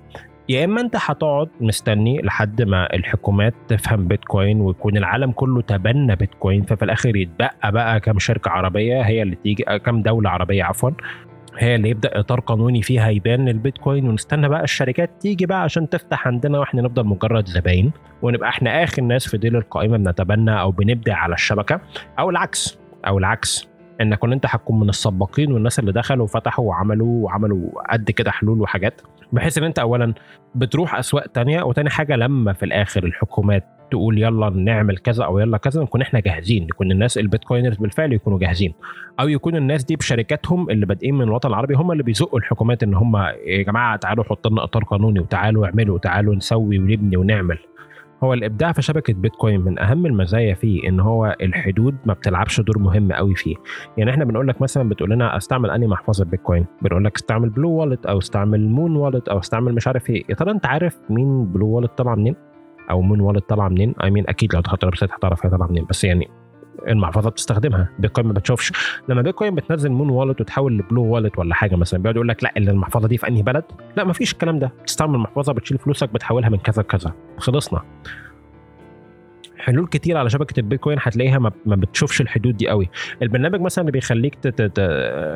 يا إما أنت هتقعد مستني لحد ما الحكومات تفهم بيتكوين ويكون العالم كله تبنى بيتكوين ففي الآخر يتبقى بقى كم شركة عربية هي اللي تيجي كم دولة عربية عفوا هي اللي يبدأ إطار قانوني فيها يبان البيتكوين. ونستنى بقى الشركات تيجي بقى عشان تفتح عندنا وإحنا نفضل مجرد زباين ونبقى إحنا آخر ناس في ديل القائمة بنتبنى أو بنبدع على الشبكة أو العكس أو العكس إنك أنت هتكون من السباقين والناس اللي دخلوا وفتحوا وعملوا وعملوا قد كده حلول وحاجات. بحيث إن أنت اولا بتروح أسواق تانية وتاني حاجة لما في الآخر الحكومات تقول يلا نعمل كذا أو يلا كذا نكون إحنا جاهزين يكون الناس البيتكوينرز بالفعل يكونوا جاهزين. أو يكون الناس دي بشركاتهم اللي بادئين من الوطن العربي هم اللي بيزقوا الحكومات إن هم يا جماعة تعالوا حطوا لنا إطار قانوني وتعالوا اعملوا وتعالوا نسوي ونبني ونعمل. هو الإبداع في شبكة بيتكوين من أهم المزايا فيه إن هو الحدود ما بتلعبش دور مهم قوي فيه. يعني إحنا بنقول لك مثلا بتقول لنا أستعمل أنهي محفظة بيتكوين؟ بنقول لك أستعمل Blue Wallet أو أستعمل Muun Wallet أو أستعمل مش عارف إيه. يا ترى أنت عارف مين Blue Wallet طالعه منين؟ أو Muun Wallet طالعه منين؟ I mean أكيد لو دخلت ال website هتعرف هي طالعه منين. بس يعني المحفظة بتستخدمها. بيتكوين ما بتشوفش. لما بيتكوين بتنزل Muun Wallet وتحول ل Blue Wallet ولا حاجة مثلا بيقعد يقول لك لا اللي المحفظة دي في أنهي بلد؟ لا ما فيش الكلام ده. بتستعمل المحفظة بتشيل فلوسك بتحولها من كذا لكذا. خلصنا. حلول كتير على شبكة البيتكوين هتلاقيها ما, بتشوفش الحدود دي قوي. البرنامج مثلا اللي بيخليك تت...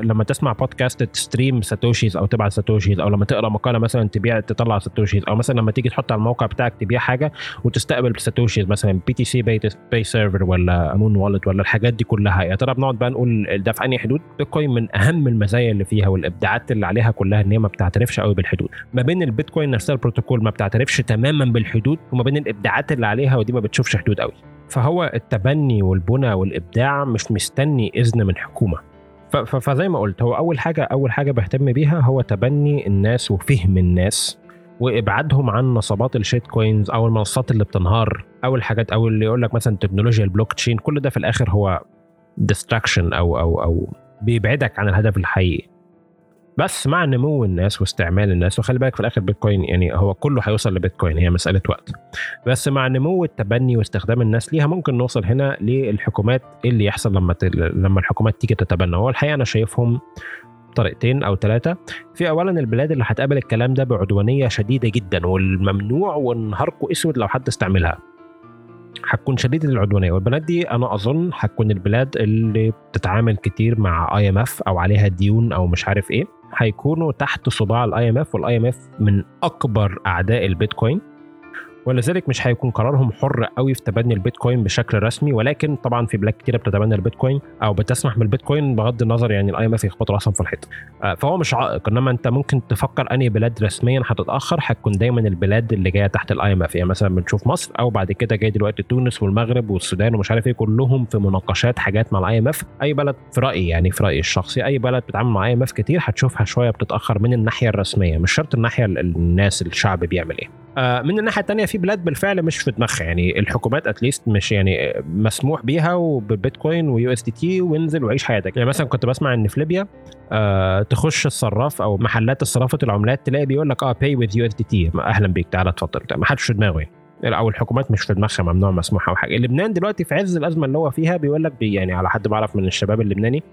لما تسمع بودكاست ت stream satoshis أو تبعت satoshis أو لما تقرأ مقالة مثلا تبيع تطلع satoshis أو مثلا لما تيجي تحط على الموقع بتاعك تبيع حاجة وتستقبل satoshis مثلا BTCPay Server ولا Muun Wallet ولا الحاجات دي كلها. يا ترى بنقعد بقى نقول ده في أنهي حدود؟ بيتكوين من أهم المزايا اللي فيها والإبداعات اللي عليها كلها إن هي ما بتعترفش قوي بالحدود. ما بين البيتكوين نفسها البروتوكول ما بتعترفش تماما بالحدود وما بين الإبداعات اللي عليها ودي ما بتشوفش حدود. قوي. فهو التبني والبنى والإبداع مش مستني إذن من حكومة. فزي ما قلت هو أول حاجة أول حاجة بهتم بيها هو تبني الناس وفهم الناس وإبعادهم عن نصابات ال shitcoins أو المنصات اللي بتنهار. أو الحاجات أو اللي يقول لك مثلا تكنولوجيا البلوك تشين كل ده في الآخر هو distraction أو أو أو بيبعدك عن الهدف الحقيقي. بس مع نمو الناس واستعمال الناس. وخلي بالك في الآخر بيتكوين يعني هو كله هيوصل لبيتكوين هي مسألة وقت. بس مع نمو التبني واستخدام الناس ليها ممكن نوصل هنا للحكومات إيه اللي يحصل لما لما الحكومات تيجي تتبنى. هو الحقيقة أنا شايفهم طريقتين أو ثلاثة في اولا البلاد اللي هتقابل الكلام ده بعدوانية شديدة جدا والممنوع ونهاركو أسود لو حد استعملها. هتكون شديدة العدوانية. والبلاد دي أنا أظن هتكون البلاد اللي بتتعامل كتير مع IMF أو عليها ديون أو مش عارف إيه. هيكونوا تحت صباع ال IMF وال IMF من أكبر أعداء البيتكوين. ولذلك مش هيكون قرارهم حر قوي في تبني البيتكوين بشكل رسمي ولكن طبعا في بلاد كتيرة بتتبنى البيتكوين أو بتسمح بالبيتكوين بغض النظر يعني ال IMF يخبط راسهم في الحيط آه، فهو مش عائق إنما أنت ممكن تفكر أنهي بلاد رسميا هتتأخر هتكون دايما البلاد اللي جاية تحت ال IMF. يعني مثلا بنشوف مصر أو بعد كده جاي دلوقتي تونس والمغرب والسودان ومش عارف إيه كلهم في مناقشات حاجات مع ال IMF. أي بلد في رأيي يعني في رأيي الشخصي أي بلد بتتعامل مع IMF كتير هتشوفها شوية بتتأخر من الناحية الرسمية مش شرط الناحية الناس الشعب بيعمل إيه. من الناحية الثانية في بلاد بالفعل مش في دماغها. يعني الحكومات at least مش يعني مسموح بيها وبالبيتكوين و USDT وانزل وعيش حياتك. يعني مثلا كنت بسمع إن في ليبيا آه تخش الصراف أو محلات الصرافة العملات تلاقي بيقول لك آه buy with USDT أهلا بيك تعالى اتفضل. ما حدش في دماغه يعني. أو الحكومات مش في دماغها ممنوع مسموح أو حاجة. لبنان دلوقتي في عز الأزمة اللي هو فيها بيقول لك بي يعني على حد بعرف من الشباب اللبناني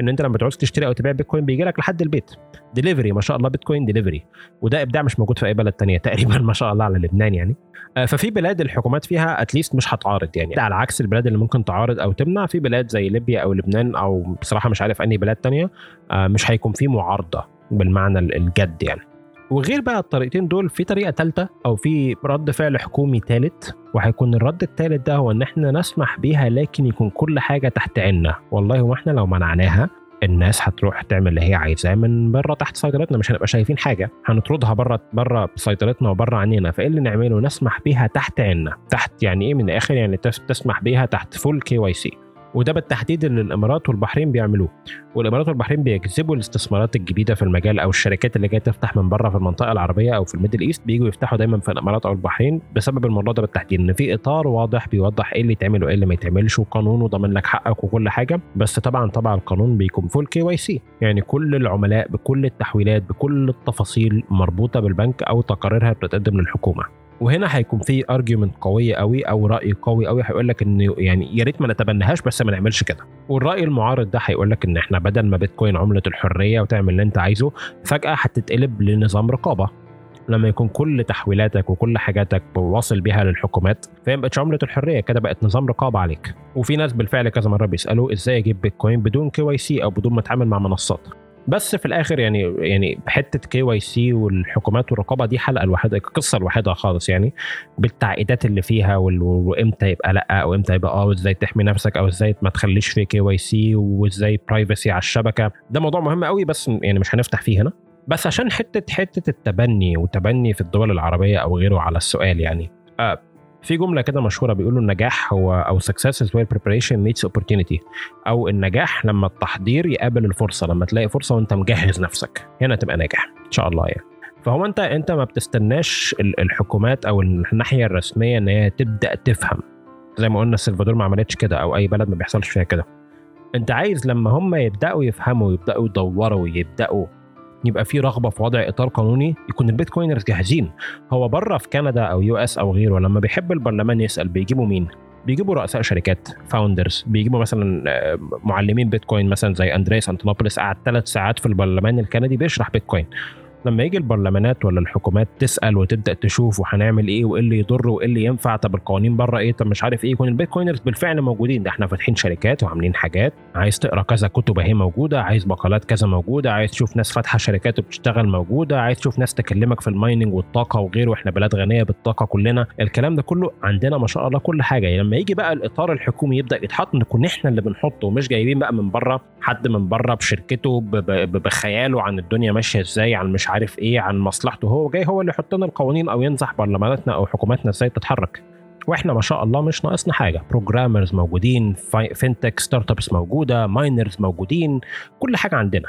إن أنت لما تعوز تشتري أو تبيع بيتكوين بيجي لك لحد البيت. ديليفري ما شاء الله بيتكوين ديليفري وده إبداع مش موجود في أي بلد تانية تقريبا ما شاء الله على لبنان يعني. آه، ففي بلاد الحكومات فيها at least مش هتعارض يعني. على عكس البلاد اللي ممكن تعارض أو تمنع في بلاد زي ليبيا أو لبنان أو بصراحة مش عارف أنهي بلاد تانية آه، مش هيكون في معارضة بالمعنى الجد يعني. وغير بقى الطريقتين دول في طريقة ثالثه أو في رد فعل حكومي ثالث وهيكون الرد الثالث ده هو إن إحنا نسمح بيها لكن يكون كل حاجة تحت عنا والله وإحنا لو منعناها الناس هتروح تعمل اللي هي عايزاه من بره تحت سيطرتنا مش هنبقى شايفين حاجة. هنطردها بره بره سيطرتنا وبره عنينا. فإيه اللي نعمله؟ نسمح بيها تحت عنا تحت يعني إيه من الآخر يعني تسمح بيها تحت full KYC وده بالتحديد اللي الامارات والبحرين بيعملوه. والامارات والبحرين بيجذبوا الاستثمارات الجديدة في المجال أو الشركات اللي جاية تفتح من بره في المنطقة العربية أو في ال Middle East. بييجوا يفتحوا دايما في الإمارات أو البحرين بسبب الموضوع ده بالتحديد إن في إطار واضح بيوضح إيه اللي يتعمل وإيه اللي ما يتعملش وقانون وضامن لك حقك وكل حاجة. بس طبعا طبعا القانون بيكون full KYC يعني كل العملاء بكل التحويلات بكل التفاصيل مربوطة بالبنك أو تقاريرها بتتقدم للحكومة. وهنا هيكون في argument قويه قوي أو رأي قوي قوي هيقول لك ان يعني يا ريت ما نتبناهاش بس ما نعملش كده. والرأي المعارض ده هيقول لك إن إحنا بدل ما بيتكوين عملة الحرية وتعمل اللي أنت عايزه فجأة هتتقلب لنظام رقابة. لما يكون كل تحويلاتك وكل حاجاتك واصل بيها للحكومات فهي بقتش عملة الحرية كده بقت نظام رقابة عليك. وفي ناس بالفعل كذا مرة بيسألوا إزاي أجيب بيتكوين بدون KYC أو بدون ما أتعامل مع منصات. بس في الآخر يعني يعني حتة KYC والحكومات والرقابة دي حلقة لوحدها قصة لوحدها خالص يعني بالتعقيدات اللي فيها وإمتى يبقى لأ أو إمتى يبقى آه وإزاي تحمي نفسك أو إزاي ما تخليش في KYC وإزاي privacy على الشبكة. ده موضوع مهم قوي بس يعني مش هنفتح فيه هنا. بس عشان حتة حتة التبني وتبني في الدول العربية أو غيره على السؤال يعني آه في جملة كده مشهورة بيقولوا النجاح هو أو success is where preparation meets opportunity. أو النجاح لما التحضير يقابل الفرصة لما تلاقي فرصة وأنت مجهز نفسك هنا تبقى ناجح إن شاء الله يعني. فهو انت أنت ما بتستناش الحكومات أو الناحية الرسمية إن هي تبدأ تفهم. زي ما قلنا السلفادور ما عملتش كده أو أي بلد ما بيحصلش فيها كده. أنت عايز لما هم يبدأوا يفهموا يبداوا يدوروا يبداوا يبقى في رغبة في وضع إطار قانوني يكون ال Bitcoiners جاهزين. هو بره في كندا أو US أو غيره لما بيحب البرلمان يسأل بيجيبوا مين؟ بيجيبوا رؤساء شركات founders بيجيبوا مثلا آه، معلمين بيتكوين مثلا زي أندريس انتونوبوليس قعد ثلاث ساعات في البرلمان الكندي بيشرح بيتكوين. لما يجي البرلمانات ولا الحكومات تسأل وتبدأ تشوف وهنعمل إيه وإيه اللي يضر وإيه اللي ينفع طب القوانين بره إيه؟ طب مش عارف إيه؟ يكون ال Bitcoiners بالفعل موجودين. ده إحنا فاتحين شركات وعاملين حاجات. عايز تقرأ كذا كتب أهي موجودة. عايز مقالات كذا موجودة. عايز تشوف ناس فاتحة شركات وبتشتغل موجودة. عايز تشوف ناس تكلمك في ال mining والطاقة وغيره. إحنا بلاد غنية بالطاقة كلنا. الكلام ده كله عندنا ما شاء الله كل حاجة. يعني لما يجي بقى الإطار الحكومي يبدأ يتحط نكون إحنا اللي بنحطه ومش جايبين بقى من بره حد من بره بشركته بخياله عن الدنيا ماشية إزاي عن مش عارف إيه عن مصلحته. هو جاي هو اللي يحط لنا القوانين أو ينصح برلماناتنا أو حكوماتنا إزاي تتحرك. وإحنا ما شاء الله مش ناقصنا حاجة. programmers موجودين fintech startups موجودة miners موجودين كل حاجة عندنا.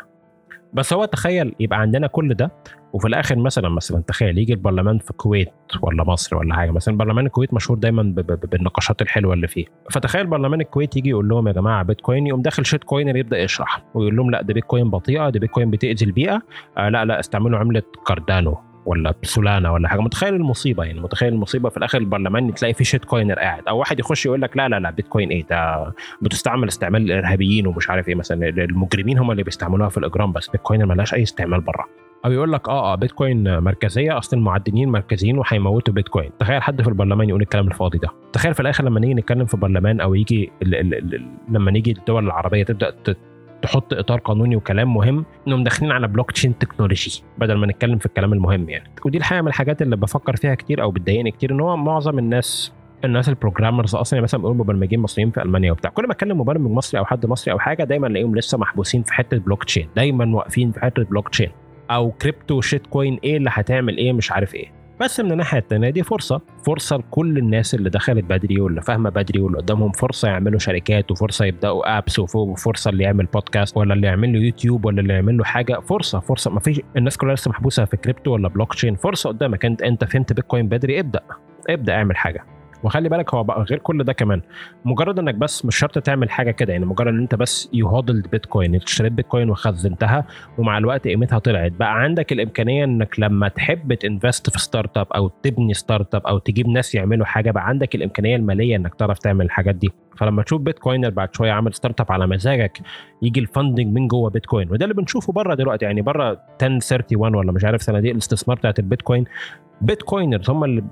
بس هو تخيل يبقى عندنا كل ده وفي الآخر مثلا مثلا تخيل يجي البرلمان في الكويت ولا مصر ولا حاجة مثلا برلمان الكويت مشهور دايما بالنقاشات الحلوة اللي فيه. فتخيل برلمان الكويت يجي يقول لهم يا جماعة بيتكوين يقوم داخل shitcoiner يبدأ يشرح ويقول لهم لا ده بيتكوين بطيئة ده بيتكوين بتأذي البيئة آه لا لا استعملوا عملة كاردانو. ولا سولانا ولا حاجة. متخيل المصيبة يعني متخيل المصيبة في الآخر البرلمان تلاقي في shitcoiner قاعد. أو واحد يخش يقول لك لا لا لا بيتكوين إيه؟ ده بتستعمل استعمال الارهابيين ومش عارف إيه مثلا. المجرمين هم اللي بيستعملوها في الإجرام بس بيتكوين ملهاش أي استعمال بره أو يقول لك آه آه بيتكوين مركزية. أصل المعدنين مركزيين وهيموتوا بيتكوين تخيل حد في البرلمان يقول الكلام الفاضي ده. تخيل في الآخر لما نيجي نتكلم في برلمان أو يجي لما نيجي الدول العربية تبدأ تحط إطار قانوني وكلام مهم إنهم داخلين على blockchain technology بدل ما نتكلم في الكلام المهم يعني. ودي الحقيقة من الحاجات اللي بفكر فيها كتير أو بتضايقني كتير إن هو معظم الناس الناس ال programmers أصلا يعني مثلا بيقولوا مبرمجين مصريين في ألمانيا وبتاع. كل ما أتكلم مبرمج مصري أو حد مصري أو حاجة دايما الاقيهم لسه محبوسين في حتة بلوك تشين دايما واقفين في حتة بلوك تشين أو crypto shitcoin إيه اللي هتعمل إيه مش عارف إيه. بس من الناحية الثانية دي فرصة. فرصة لكل الناس اللي دخلت بدري واللي فاهمة بدري واللي قدامهم. فرصة يعملوا شركات وفرصة يبدأوا apps وفرصة اللي يعمل بودكاست ولا اللي يعمل له يوتيوب ولا اللي يعمل له حاجة. فرصة فرصة. ما فيش الناس كلها لسه محبوسة في كريبتو ولا بلوك تشين فرصة قدامك. انت انت فهمت بيتكوين بدري؟ ابدأ. ابدأ اعمل حاجة. وخلي بالك هو بقى غير كل ده كمان. مجرد إنك بس مش شرط تعمل حاجة كده يعني مجرد إن أنت بس hodled بيتكوين اشتريت بيتكوين وخزنتها ومع الوقت قيمتها طلعت. بقى عندك الإمكانية إنك لما تحب ت invest في startup أو تبني startup أو تجيب ناس يعملوا حاجة بقى عندك الإمكانية المالية إنك تعرف تعمل الحاجات دي. فلما تشوف Bitcoiner بعد شوية عامل startup على مزاجك يجي ال funding من جوه بيتكوين وده اللي بنشوفه بره دلوقتي يعني بره 1031 ولا مش عارف صناديق الاستثمار بتاعت البيتكوين Bitcoiners هم اللي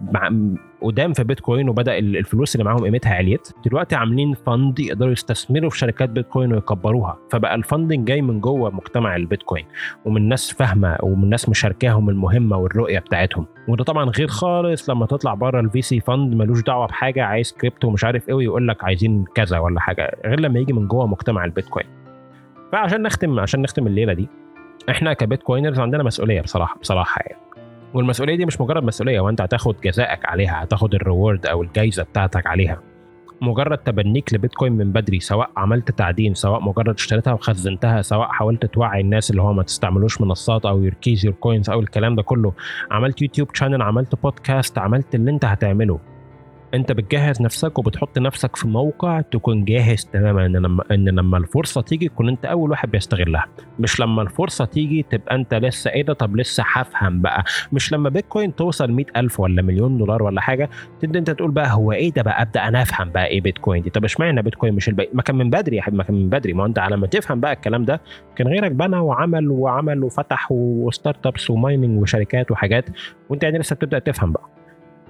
قدام في بيتكوين وبدأ الفلوس اللي معاهم قيمتها عليت. دلوقتي عاملين fund يقدروا يستثمروا في شركات بيتكوين ويكبروها. فبقى ال funding جاي من جوه مجتمع البيتكوين. ومن ناس فاهمة ومن ناس مشاركاهم المهمة والرؤية بتاعتهم. وده طبعا غير خالص لما تطلع بره ال VC fund ملوش دعوة بحاجة عايز كريبتو ومش عارف إيه ويقول لك عايزين كذا ولا حاجة غير لما يجي من جوه مجتمع البيتكوين. فعشان نختم عشان نختم الليلة دي إحنا ك Bitcoiners عندنا مسؤولية بصراحه بصراحة يعني. والمسؤولية دي مش مجرد مسؤولية وانت هتاخد جزائك عليها هتاخد ال reward أو الجايزة بتاعتك عليها. مجرد تبنيك لبيتكوين من بدري سواء عملت تعدين سواء مجرد اشتريتها وخزنتها سواء حاولت توعي الناس اللي هو ما تستعملوش منصات أو your keys your coins أو الكلام ده كله. عملت YouTube channel عملت بودكاست عملت اللي أنت هتعمله. انت بتجهز نفسك وبتحط نفسك في موقع تكون جاهز تماما ان لما إن لما الفرصة تيجي تكون انت أول واحد بيستغلها. مش لما الفرصة تيجي تبقى انت لسه إيه ده طب لسه هفهم بقى. مش لما بيتكوين توصل 100000 ولا مليون دولار ولا حاجة تبدا انت تقول بقى هو إيه ده بقى أبدأ أنا أفهم بقى إيه بيتكوين دي. طب اشمعنى بيتكوين مش الباقي؟ ما كان من بدري يا حبيبي ما كان من بدري. ما انت على ما تفهم بقى الكلام ده كان غيرك بنى وعمل وعمل وفتح و startups و mining وشركات وحاجات وانت يعني لسه بتبدأ تفهم بقى.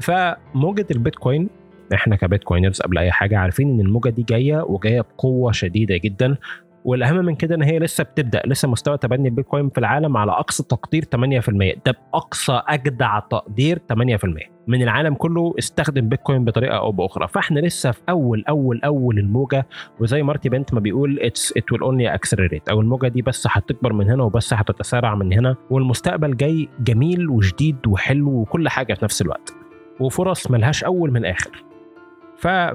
فموجة البيتكوين إحنا ك bitcoiners قبل أي حاجة عارفين إن الموجة دي جاية وجاية بقوة شديدة جدا والأهم من كده إن هي لسه بتبدأ لسه مستوى تبني البيتكوين في العالم على أقصى تقدير 8% ده بأقصى أجدع تقدير 8% من العالم كله استخدم بيتكوين بطريقة أو بأخرى. فإحنا لسه في أول أول أول الموجة وزي مارتي بنت ما بيقول it's it will only accelerate أو الموجه دي بس هتكبر من هنا وبس هتتسارع من هنا والمستقبل جاي جميل وجديد وحلو وكل حاجة في نفس الوقت. وفرص ملهاش أول من آخر.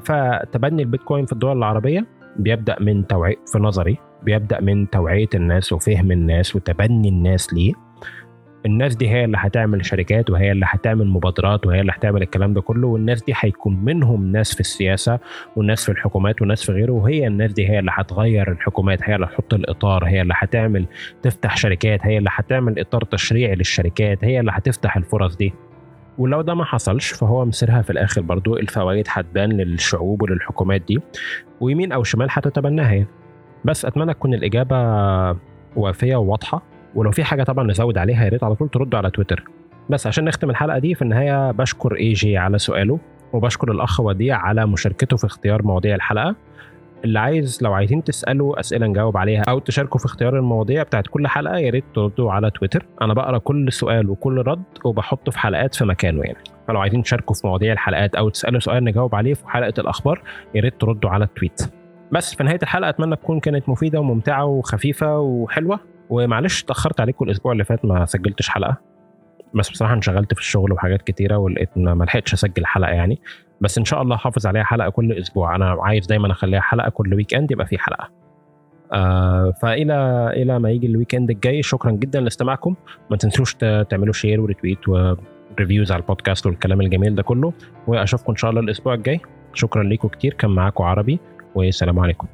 فتبني البيتكوين في الدول العربية بيبدأ من توعيه في نظري بيبدأ من توعية الناس وفهم الناس وتبني الناس ليه. الناس دي هي اللي هتعمل شركات وهي اللي هتعمل مبادرات وهي اللي هتعمل الكلام ده كله والناس دي هيكون منهم ناس في السياسة وناس في الحكومات وناس في غيره وهي الناس دي هي اللي هتغير الحكومات هي اللي هتحط الإطار هي اللي هتعمل تفتح شركات هي اللي هتعمل إطار تشريعي للشركات هي اللي هتفتح الفرص دي. ولو ده ما حصلش فهو مصيرها في الآخر برضو الفوائد هتبان للشعوب وللحكومات دي ويمين أو شمال هتتبناها يعني. بس أتمنى تكون الإجابة وافية وواضحة ولو في حاجة طبعا نزود عليها يا ريت على طول تردوا على تويتر. بس عشان نختم الحلقة دي في النهاية بشكر اي جي على سؤاله وبشكر الأخ وديع على مشاركته في اختيار مواضيع الحلقة. اللي عايز لو عايزين تسألوا أسئلة نجاوب عليها أو تشاركوا في اختيار المواضيع بتاعت كل حلقة يا ريت تردوا على تويتر. أنا بقرأ كل سؤال وكل رد وبحطه في حلقات في مكانه يعني. فلو عايزين تشاركوا في مواضيع الحلقات أو تسألوا سؤال نجاوب عليه في حلقة الأخبار يا ريت تردوا على ال tweet. بس في نهاية الحلقة أتمنى تكون كانت مفيدة وممتعة وخفيفة وحلوة. ومعلش اتأخرت عليكم الأسبوع اللي فات ما سجلتش حلقة. بس بصراحة انشغلت في الشغل وحاجات كتيرة ولقيت ما لحقتش أسجل حلقة يعني. بس إن شاء الله حافظ عليها حلقة كل أسبوع. أنا عايز دايما أخليها حلقة كل weekend يبقى في حلقة. آه فالى إلى ما يجي ال weekend الجاي. شكرا جدا لاستماعكم. ما تنسوش تعملوا share و retweet و reviews على البودكاست والكلام الجميل ده كله. وأشوفكم إن شاء الله الأسبوع الجاي. شكرا لكم كتير. كان معاكم عربي. والسلام عليكم.